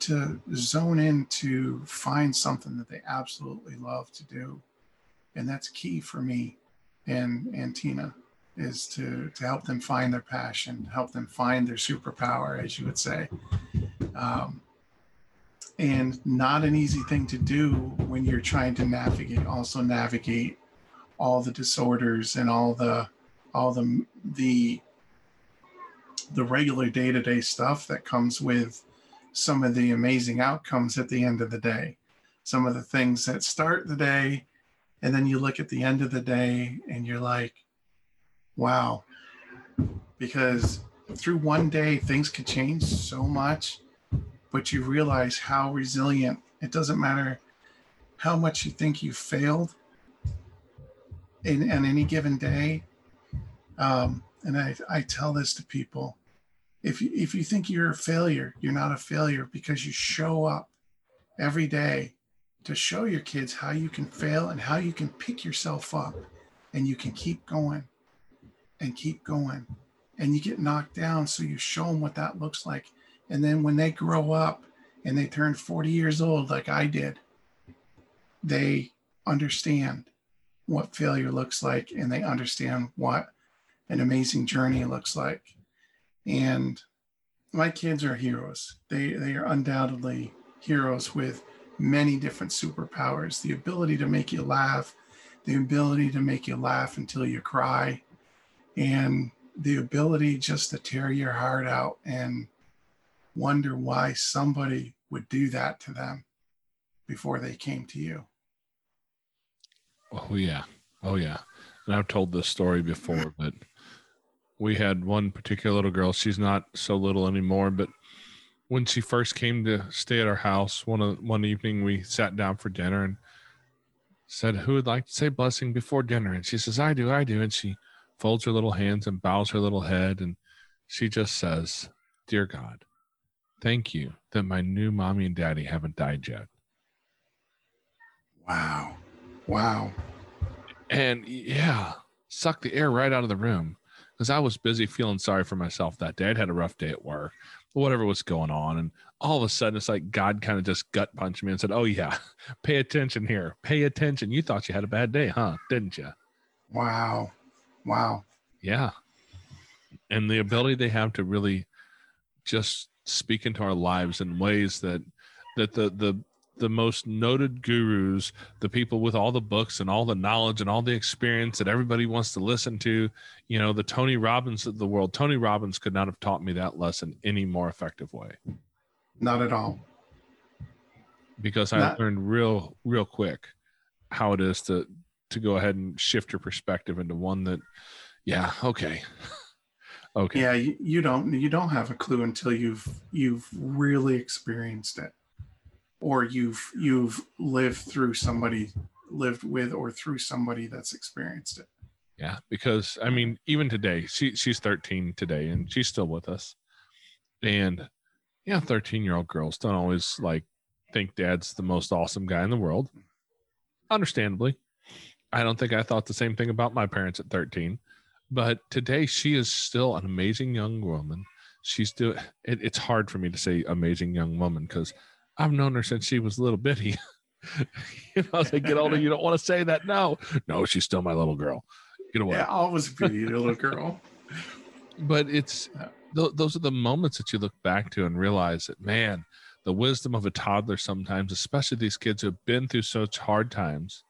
to zone in to find something that they absolutely love to do. And that's key for me and, and Tina is to, to help them find their passion, help them find their superpower, as you would say. Um, and not an easy thing to do when you're trying to navigate also navigate all the disorders and all the all the the the regular day-to-day stuff that comes with some of the amazing outcomes at the end of the day some of the things that start the day and then you look at the end of the day and you're like wow. Because through one day things could change so much but you realize how resilient it doesn't matter how much you think you failed in on any given day. Um, and I, I tell this to people if you, if you think you're a failure you're not a failure because you show up every day to show your kids how you can fail and how you can pick yourself up. And you can keep going and keep going. And you get knocked down so you show them what that looks like. And then when they grow up and they turn 40 years old like i did they understand what failure looks like and they understand what an amazing journey looks like. And my kids are heroes. They they are undoubtedly heroes with many different superpowers the ability to make you laugh the ability to make you laugh until you cry and the ability just to tear your heart out and wonder why somebody would do that to them before they came to you. Oh yeah. Oh yeah. And I've told this story before, but we had one particular little girl. She's not so little anymore, but when she first came to stay at our house, one of one evening we sat down for dinner and said, "Who would like to say blessing before dinner?" And she says, "I do, I do." And she folds her little hands and bows her little head, and she just says, "Dear God, thank you that my new mommy and daddy haven't died yet." Wow. Wow. And yeah, sucked the air right out of the room because I was busy feeling sorry for myself that day. I'd had a rough day at work, whatever was going on. And all of a sudden, it's like God kind of just gut punched me and said, Oh, yeah, pay attention here. Pay attention. You thought you had a bad day, huh? Didn't you? Wow. Wow. Yeah. And the ability they have to really just speak into our lives in ways that that the the the most noted gurus, the people with all the books and all the knowledge and all the experience that everybody wants to listen to, you know, the Tony Robbins of the world. Tony Robbins could not have taught me that lesson any more effective way Not at all. because I Not- learned real, real quick how it is to to go ahead and shift your perspective into one that, yeah, okay, okay, Yeah, you, you don't you don't have a clue until you've you've really experienced it. Or you've you've lived through somebody lived with or through somebody that's experienced it. Yeah, because I mean, even today, she she's 13 today, and she's still with us. And yeah, 13 year old girls don't always like think dad's the most awesome guy in the world. Understandably, I don't think I thought the same thing about my parents at 13. But today, she is still an amazing young woman. She's doing. It, it's hard for me to say amazing young woman because I've known her since she was a little bitty. you know, as they get older, you don't want to say that. No, no, she's still my little girl. Get away. Yeah, always be a little girl. but it's th- those are the moments that you look back to and realize that man the wisdom of a toddler sometimes especially these kids who have been through such hard times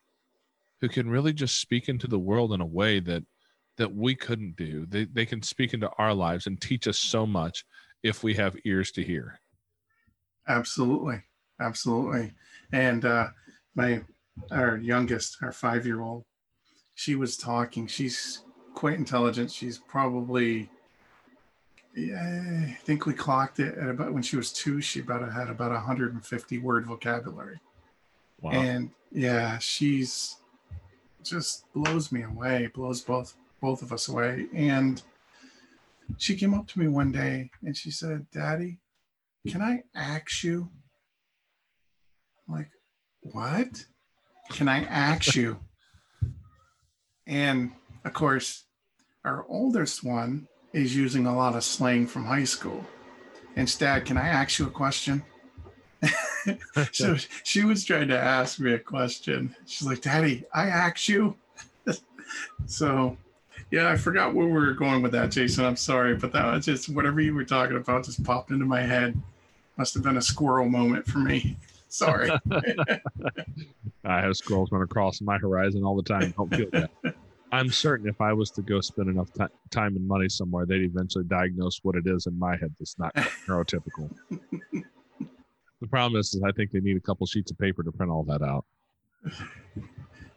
who can really just speak into the world in a way that that we couldn't do they, they can speak into our lives and teach us so much if we have ears to hear Absolutely. Absolutely. And uh my our youngest, our five year old, she was talking. She's quite intelligent. She's probably yeah, I think we clocked it at about when she was two, she about had about 150 word vocabulary. wow And yeah, she's just blows me away, blows both both of us away. And she came up to me one day and she said, Daddy, can I ask you? I'm like, what? Can I ask you? And of course, our oldest one is using a lot of slang from high school. Dad, can I ask you a question? so she was trying to ask me a question. She's like, Daddy, I asked you. so yeah, I forgot where we were going with that, Jason. I'm sorry, but that was just whatever you were talking about just popped into my head. Must have been a squirrel moment for me. Sorry. I have squirrels run across my horizon all the time. Don't feel that. I'm certain if I was to go spend enough ti time and money somewhere, they'd eventually diagnose what it is in my head that's not neurotypical. the problem is, is I think they need a couple sheets of paper to print all that out.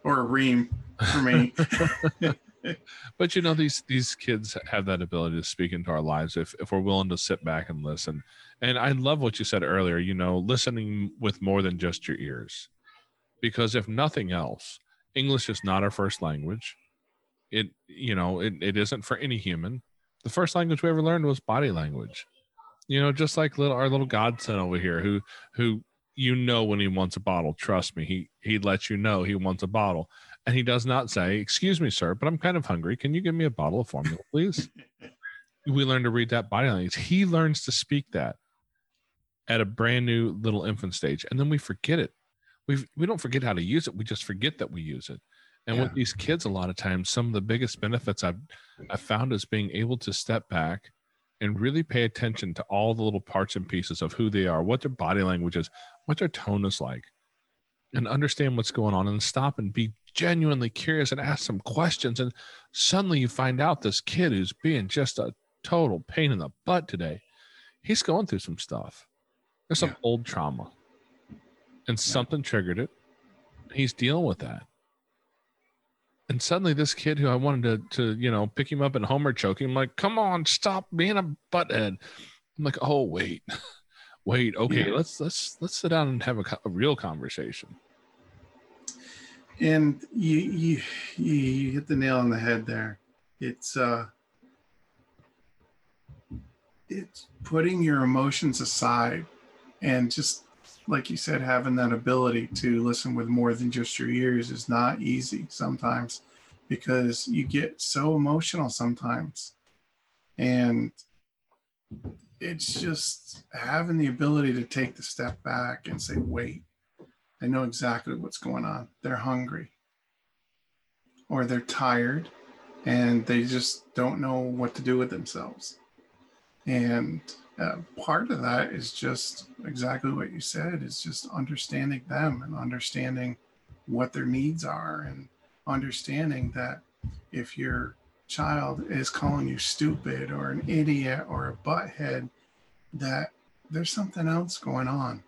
or a ream for me. but you know these these kids have that ability to speak into our lives if if we're willing to sit back and listen and i love what you said earlier you know listening with more than just your ears because if nothing else english is not our first language it you know it, it isn't for any human the first language we ever learned was body language you know just like little our little godson over here who who you know when he wants a bottle trust me he he lets you know he wants a bottle and he does not say, Excuse me, sir, but I'm kind of hungry. Can you give me a bottle of formula, please? we learn to read that body language. He learns to speak that at a brand new little infant stage, and then we forget it. We we don't forget how to use it. We just forget that we use it. And Yeah. with these kids, a lot of times, some of the biggest benefits I've I've found is being able to step back and really pay attention to all the little parts and pieces of who they are, what their body language is, what their tone is like, and understand what's going on and stop and be genuinely curious and ask some questions. And suddenly you find out this kid who's being just a total pain in the butt today, he's going through some stuff. There's some Yeah. old trauma, and something triggered it. He's dealing with that. And suddenly, this kid who I wanted to, to you know, pick him up and Homer choke him, like, come on, stop being a butthead. I'm like, oh wait, wait, okay, Yeah. let's let's let's sit down and have a, a real conversation. and you, you you hit the nail on the head there. It's uh it's putting your emotions aside and just like you said, having that ability to listen with more than just your ears is not easy sometimes because you get so emotional sometimes. And it's just having the ability to take the step back and say, wait, I know exactly what's going on. They're hungry or they're tired and they just don't know what to do with themselves. And uh, part of that is just exactly what you said is just understanding them and understanding what their needs are and understanding that if your child is calling you stupid or an idiot or a butthead, that there's something else going on.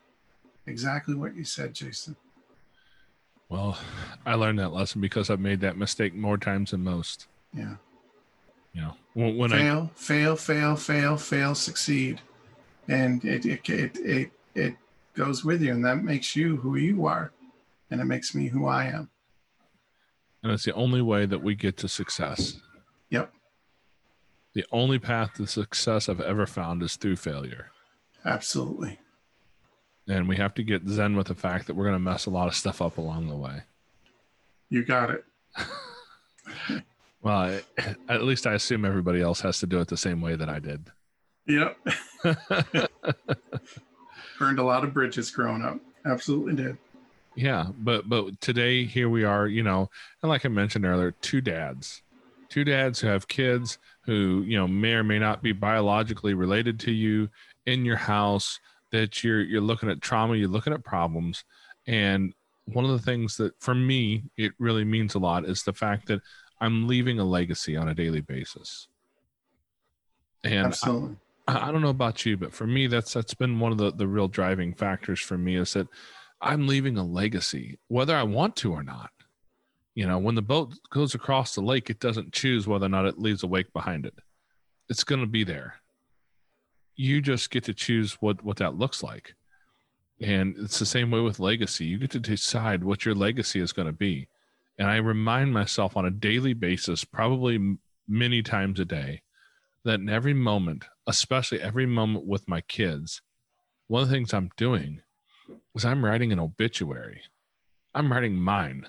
Exactly what you said, Jason. Well, I learned that lesson because I've made that mistake more times than most. Yeah. You know, when, when I fail, fail, fail, fail, fail, succeed, and it it, it it it goes with you, and that makes you who you are, and it makes me who I am. and it's the only way that we get to success. Yep, The only path to success I've ever found is through failure. absolutely. And we have to get zen with the fact that we're going to mess a lot of stuff up along the way. You got it. Well, I, at least I assume everybody else has to do it the same way that I did. Yep. Burned a lot of bridges growing up. Absolutely did. yeah, but but today here we are, you know, and like I mentioned earlier, two dads, two dads who have kids who you know may or may not be biologically related to you in your house. That you're you're looking at trauma, you're looking at problems, and one of the things that for me it really means a lot is the fact that I'm leaving a legacy on a daily basis. And I- Absolutely. I I don't know about you, but for me, that's that's been one of the the real driving factors for me is that I'm leaving a legacy, whether I want to or not. You know, when the boat goes across the lake, it doesn't choose whether or not it leaves a wake behind it. It's going to be there. You just get to choose what what that looks like, and it's the same way with legacy. You get to decide what your legacy is going to be, and I remind myself on a daily basis, probably many times a day, that in every moment, especially every moment with my kids, one of the things I'm doing is I'm writing an obituary. I'm writing mine.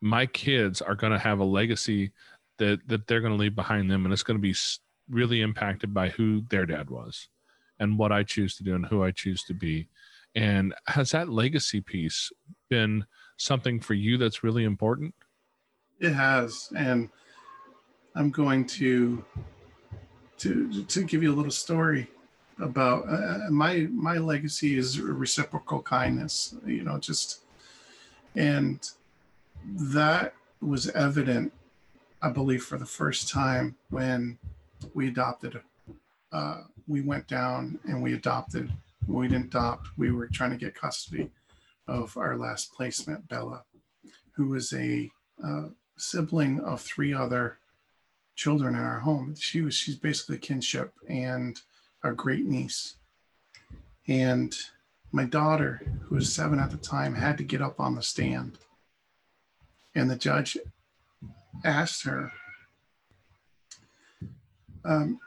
My kids are going to have a legacy that that they're going to leave behind them, and it's going to be really impacted by who their dad was, and what I choose to do, and who I choose to be. And has that legacy piece been something for you that's really important? It has, and I'm going to to to give you a little story. about uh, my my legacy is reciprocal kindness. You know, just and that was evident, I believe, for the first time when we adopted. Uh, we went down and we adopted. We didn't adopt. We were trying to get custody of our last placement, Bella, who was a uh, sibling of three other children in our home. She was she's basically kinship and our great niece. And my daughter, who was seven at the time, had to get up on the stand. And the judge asked her, um,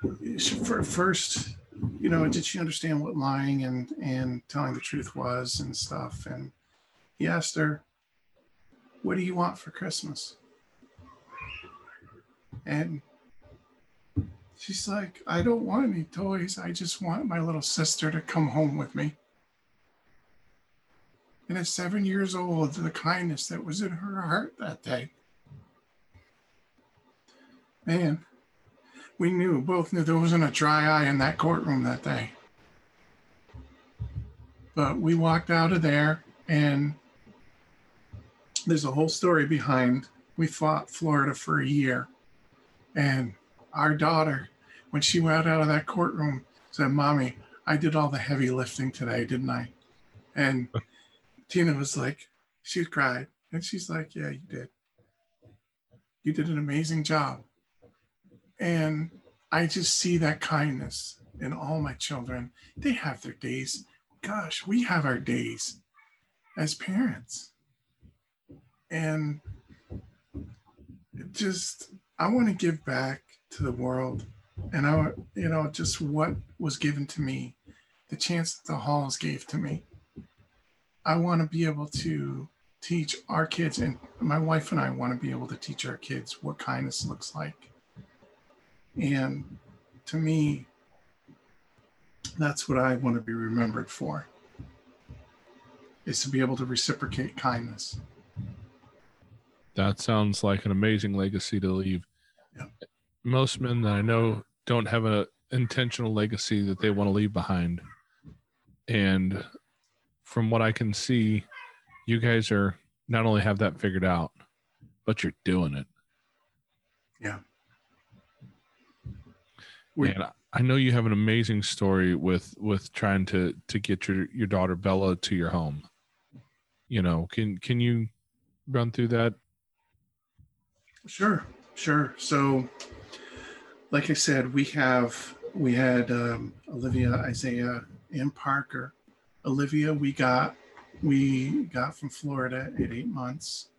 for first, you know, did she understand what lying and, and telling the truth was and stuff? And he asked her, What do you want for Christmas? And she's like, I don't want any toys. I just want my little sister to come home with me. And at seven years old, the kindness that was in her heart that day. Man, we knew, both knew there wasn't a dry eye in that courtroom that day. But we walked out of there, and there's a whole story behind. We fought Florida for a year and our daughter, when she went out of that courtroom, said, Mommy, I did all the heavy lifting today, didn't I? And Tina was like, she cried. And she's like, Yeah, you did. You did an amazing job. And I just see that kindness in all my children. They have their days. Gosh, we have our days as parents. And just I want to give back to the world. And I, you know, just what was given to me, the chance that the halls gave to me. I want to be able to teach our kids, and my wife and I want to be able to teach our kids what kindness looks like. And to me, that's what I want to be remembered for is to be able to reciprocate kindness. That sounds like an amazing legacy to leave. Yeah. Most men that I know don't have an intentional legacy that they want to leave behind. And from what I can see, you guys are not only have that figured out, but you're doing it. Yeah. And I know you have an amazing story with with trying to to get your your daughter Bella to your home. You know, can can you run through that? Sure, sure. So, like I said, we have we had um, Olivia, Isaiah, and Parker. Olivia, we got we got from Florida at eight months,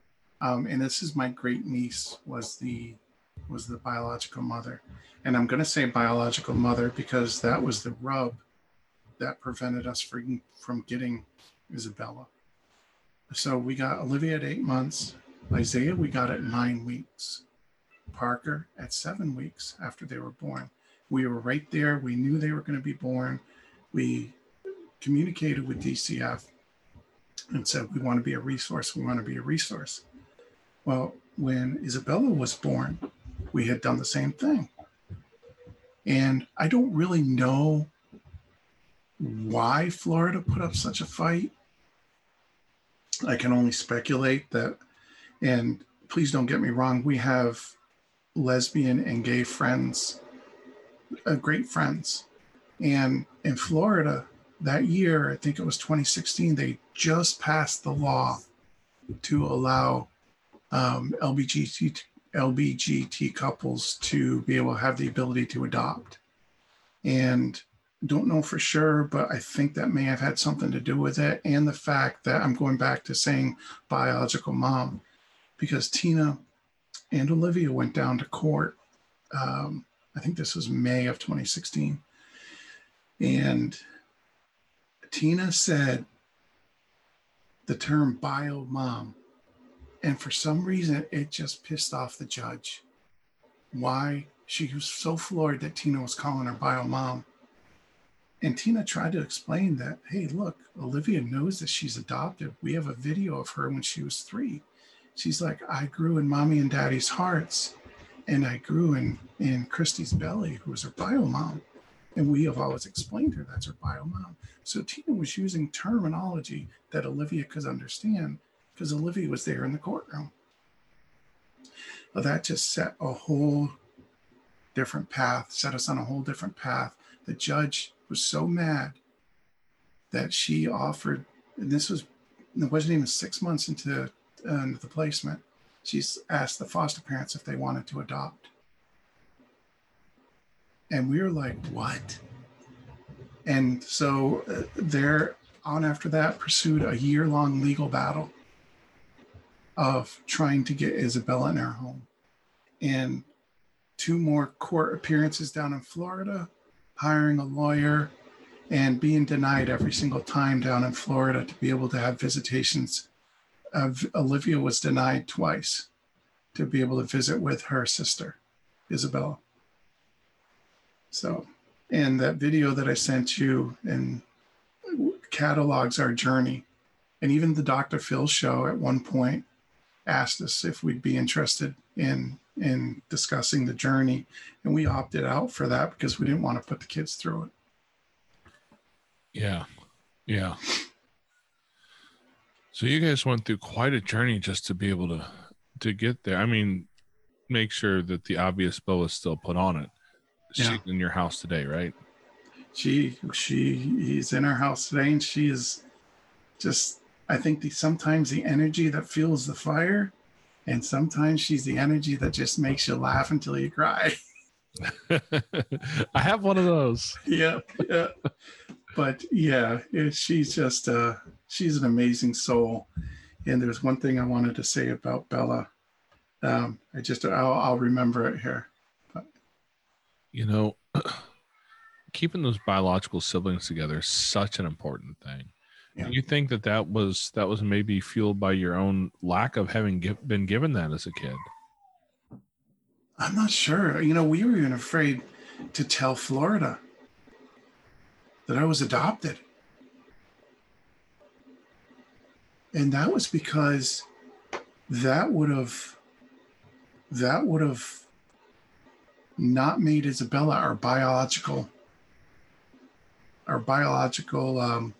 um, and this is my great niece was the was the biological mother, and I'm going to say biological mother because that was the rub that prevented us from from getting Isabella. So we got Olivia at eight months. Isaiah, we got at nine weeks. Parker at seven weeks after they were born. We were right there. We knew they were going to be born. We communicated with DCF and said, We want to be a resource. We want to be a resource. Well, when Isabella was born, we had done the same thing. And I don't really know why Florida put up such a fight. I can only speculate that, and please don't get me wrong, we have lesbian and gay friends, uh, great friends. And in Florida, that year, I think it was 2016, they just passed the law to allow um, LBGT, LBGT couples to be able to have the ability to adopt. And don't know for sure, but I think that may have had something to do with it. And the fact that I'm going back to saying biological mom, because Tina and Olivia went down to court. Um, I think this was May of 2016. And Tina said the term bio mom. And for some reason, it just pissed off the judge. Why? She was so floored that Tina was calling her bio mom. And Tina tried to explain that, hey, look, Olivia knows that she's adopted. We have a video of her when she was three she's like, I grew in mommy and daddy's hearts, and I grew in in Christy's belly, who was her bio mom. And we have always explained her that's her bio mom. So Tina was using terminology that Olivia could understand because Olivia was there in the courtroom. Well, that just set a whole different path, set us on a whole different path. The judge was so mad that she offered, and this was, it wasn't even six months into uh, the placement. She's asked the foster parents if they wanted to adopt. And we were like, what? And so uh, they're on after that, pursued a year long legal battle of trying to get Isabella in her home. And two more court appearances down in Florida, hiring a lawyer, and being denied every single time down in Florida to be able to have visitations. Uh, Olivia was denied twice to be able to visit with her sister, Isabella. So, and that video that I sent you and catalogs our journey. And even the Dr. Phil show at one point asked us if we'd be interested in in discussing the journey, and we opted out for that because we didn't want to put the kids through it. Yeah, yeah. So you guys went through quite a journey just to be able to to get there. I mean, make sure that the obvious bow is still put on it. She's Yeah. in your house today, right? She she is in our house today, and she is just. I think the sometimes the energy that fuels the fire, and sometimes she's the energy that just makes you laugh until you cry. I have one of those. yeah, yeah. But yeah, it, she's just uh she's an amazing soul. And there's one thing I wanted to say about Bella. Um, I just I'll, I'll remember it here. But. You know, keeping those biological siblings together is such an important thing. Yeah. You think that that was that was maybe fueled by your own lack of having give, been given that as a kid? I'm not sure. You know, we were even afraid to tell Florida that I was adopted. And that was because that would have that would have not made Isabella our biological our biological um,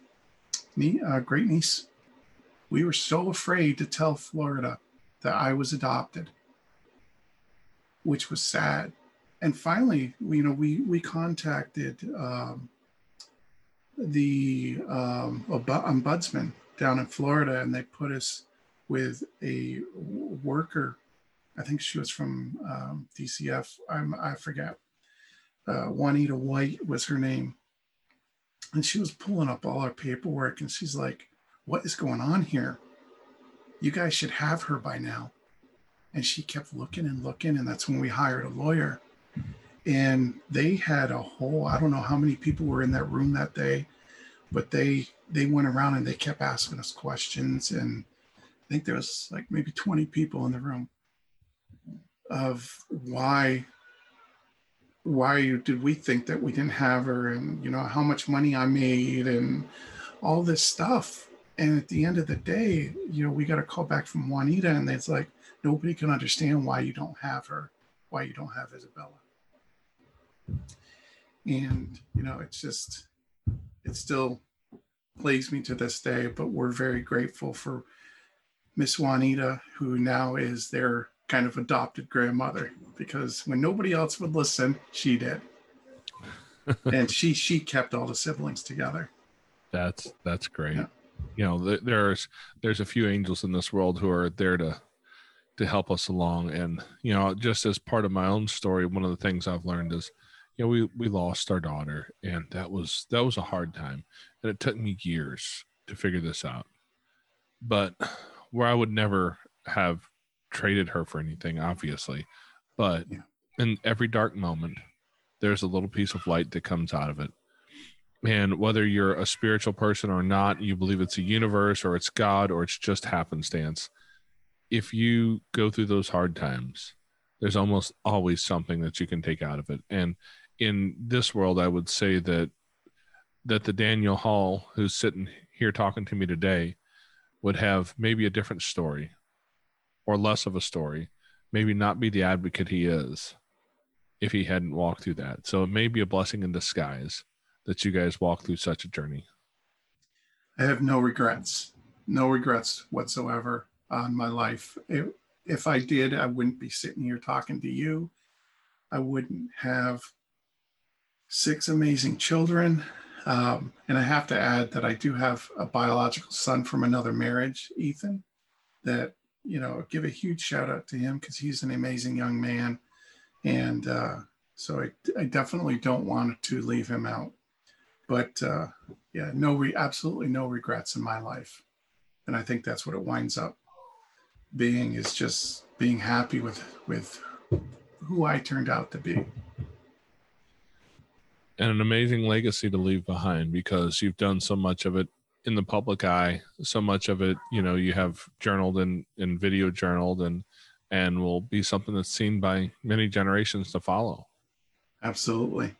uh, great niece. We were so afraid to tell Florida that I was adopted which was sad. And finally, you know, we we contacted um, the um, ombudsman down in Florida, and they put us with a worker. I think she was from um, DCF. I'm I forget. Uh, Juanita White was her name, and she was pulling up all our paperwork, and she's like, "What is going on here? You guys should have her by now." and she kept looking and looking and that's when we hired a lawyer and they had a whole i don't know how many people were in that room that day but they they went around and they kept asking us questions and i think there was like maybe 20 people in the room of why why did we think that we didn't have her and you know how much money i made and all this stuff and at the end of the day you know we got a call back from juanita and it's like nobody can understand why you don't have her, why you don't have Isabella. And, you know, it's just, it still plagues me to this day, but we're very grateful for Miss Juanita, who now is their kind of adopted grandmother, because when nobody else would listen, she did. and she she kept all the siblings together. That's that's great. Yeah. You know, th- there's there's a few angels in this world who are there to to help us along, and you know, just as part of my own story, one of the things I've learned is, you know, we we lost our daughter, and that was that was a hard time, and it took me years to figure this out. But where I would never have traded her for anything, obviously, but Yeah. in every dark moment, there's a little piece of light that comes out of it. And whether you're a spiritual person or not you believe it's a universe or it's god or it's just happenstance if you go through those hard times there's almost always something that you can take out of it. And in this world i would say that that the daniel hall who's sitting here talking to me today would have maybe a different story or less of a story maybe not be the advocate he is if he hadn't walked through that. So it may be a blessing in disguise that you guys walk through such a journey. I have no regrets, no regrets whatsoever on my life. If, if I did, I wouldn't be sitting here talking to you. I wouldn't have six amazing children. Um, and I have to add that I do have a biological son from another marriage, Ethan, that, you know, give a huge shout out to him because he's an amazing young man. And uh, so I, I definitely don't want to leave him out. But uh, yeah, no, re- absolutely no regrets in my life. And I think that's what it winds up being is just being happy with with who I turned out to be. And an amazing legacy to leave behind because you've done so much of it in the public eye, so much of it, you know, you have journaled and, and video journaled and and will be something that's seen by many generations to follow. Absolutely.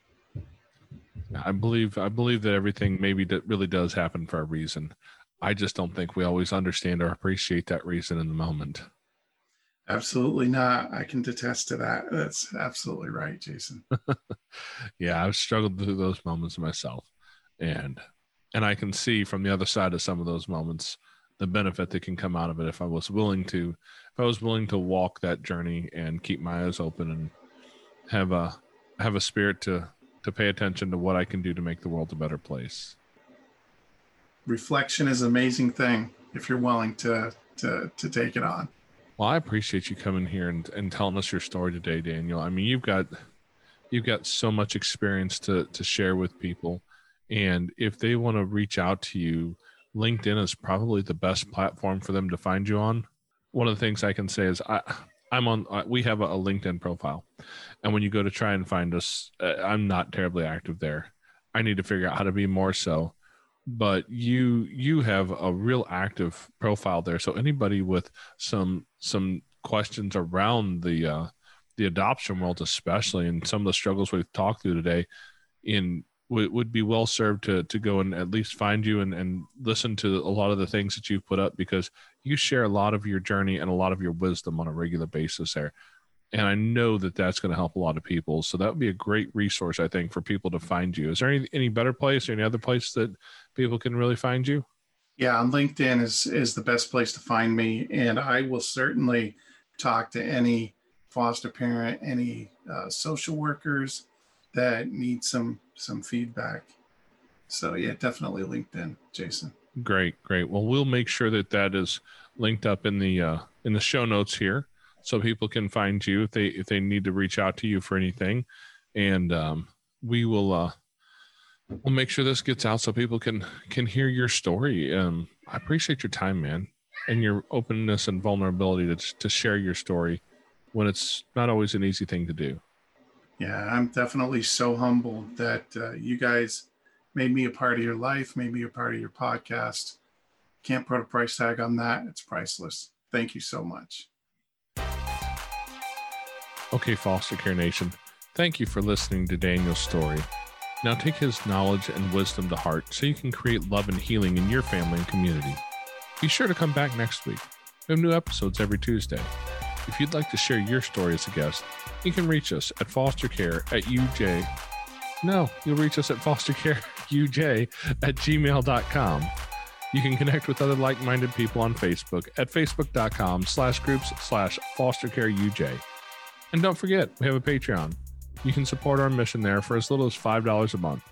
I believe I believe that everything maybe that really does happen for a reason. I just don't think we always understand or appreciate that reason in the moment. Absolutely not. I can detest to that. That's absolutely right, Jason. yeah, I've struggled through those moments myself. And and I can see from the other side of some of those moments the benefit that can come out of it if I was willing to if I was willing to walk that journey and keep my eyes open and have a have a spirit to to pay attention to what I can do to make the world a better place. Reflection is an amazing thing if you're willing to to to take it on. Well, I appreciate you coming here and, and telling us your story today, Daniel. I mean, you've got you've got so much experience to to share with people. And if they want to reach out to you, LinkedIn is probably the best platform for them to find you on. One of the things I can say is I I'm on. We have a, a, LinkedIn profile, and when you go to try and find us, uh, I'm not terribly active there. I need to figure out how to be more so. But you you have a real active profile there. So anybody with some some questions around the uh, the adoption world, especially, and some of the struggles we've talked through today, in would, would be well served to to go and at least find you and, and listen to a lot of the things that you've put up because you share a lot of your journey and a lot of your wisdom on a regular basis there. And i know that that's going to help a lot of people. So that would be a great resource i think for people to find you. Is there any, any better place or any other place that people can really find you? Yeah on linkedin is is the best place to find me. And i will certainly talk to any foster parent any uh, social workers that need some some feedback so yeah definitely linkedin jason Great, great. Well, we'll make sure that that is linked up in the uh, in the show notes here, so people can find you if they if they need to reach out to you for anything, and um, we will uh, we'll make sure this gets out so people can can hear your story. Um, I appreciate your time, man, and your openness and vulnerability to to share your story when it's not always an easy thing to do. Yeah, I'm definitely so humbled that uh, you guys made me a part of your life, made me a part of your podcast. Can't put a price tag on that. It's priceless. Thank you so much. Okay, Foster Care Nation, thank you for listening to Daniel's story. Now take his knowledge and wisdom to heart so you can create love and healing in your family and community. Be sure to come back next week. We have new episodes every Tuesday. If you'd like to share your story as a guest, you can reach us at fostercare at uj no, you'll reach us at fostercareuj at gmail.com. You can connect with other like-minded people on Facebook at facebook.com slash groups slash fostercareuj. And don't forget, we have a Patreon. You can support our mission there for as little as $5 a month.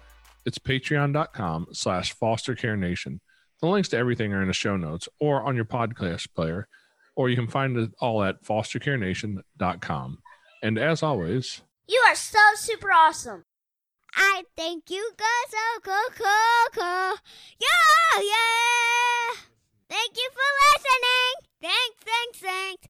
It's patreon.com slash fostercarenation. The links to everything are in the show notes or on your podcast player, or you can find it all at fostercarenation.com. And as always, you are so super awesome. I think you got so cool, cool, cool. Yeah, yeah. Thank you for listening. Thanks, thanks, thanks.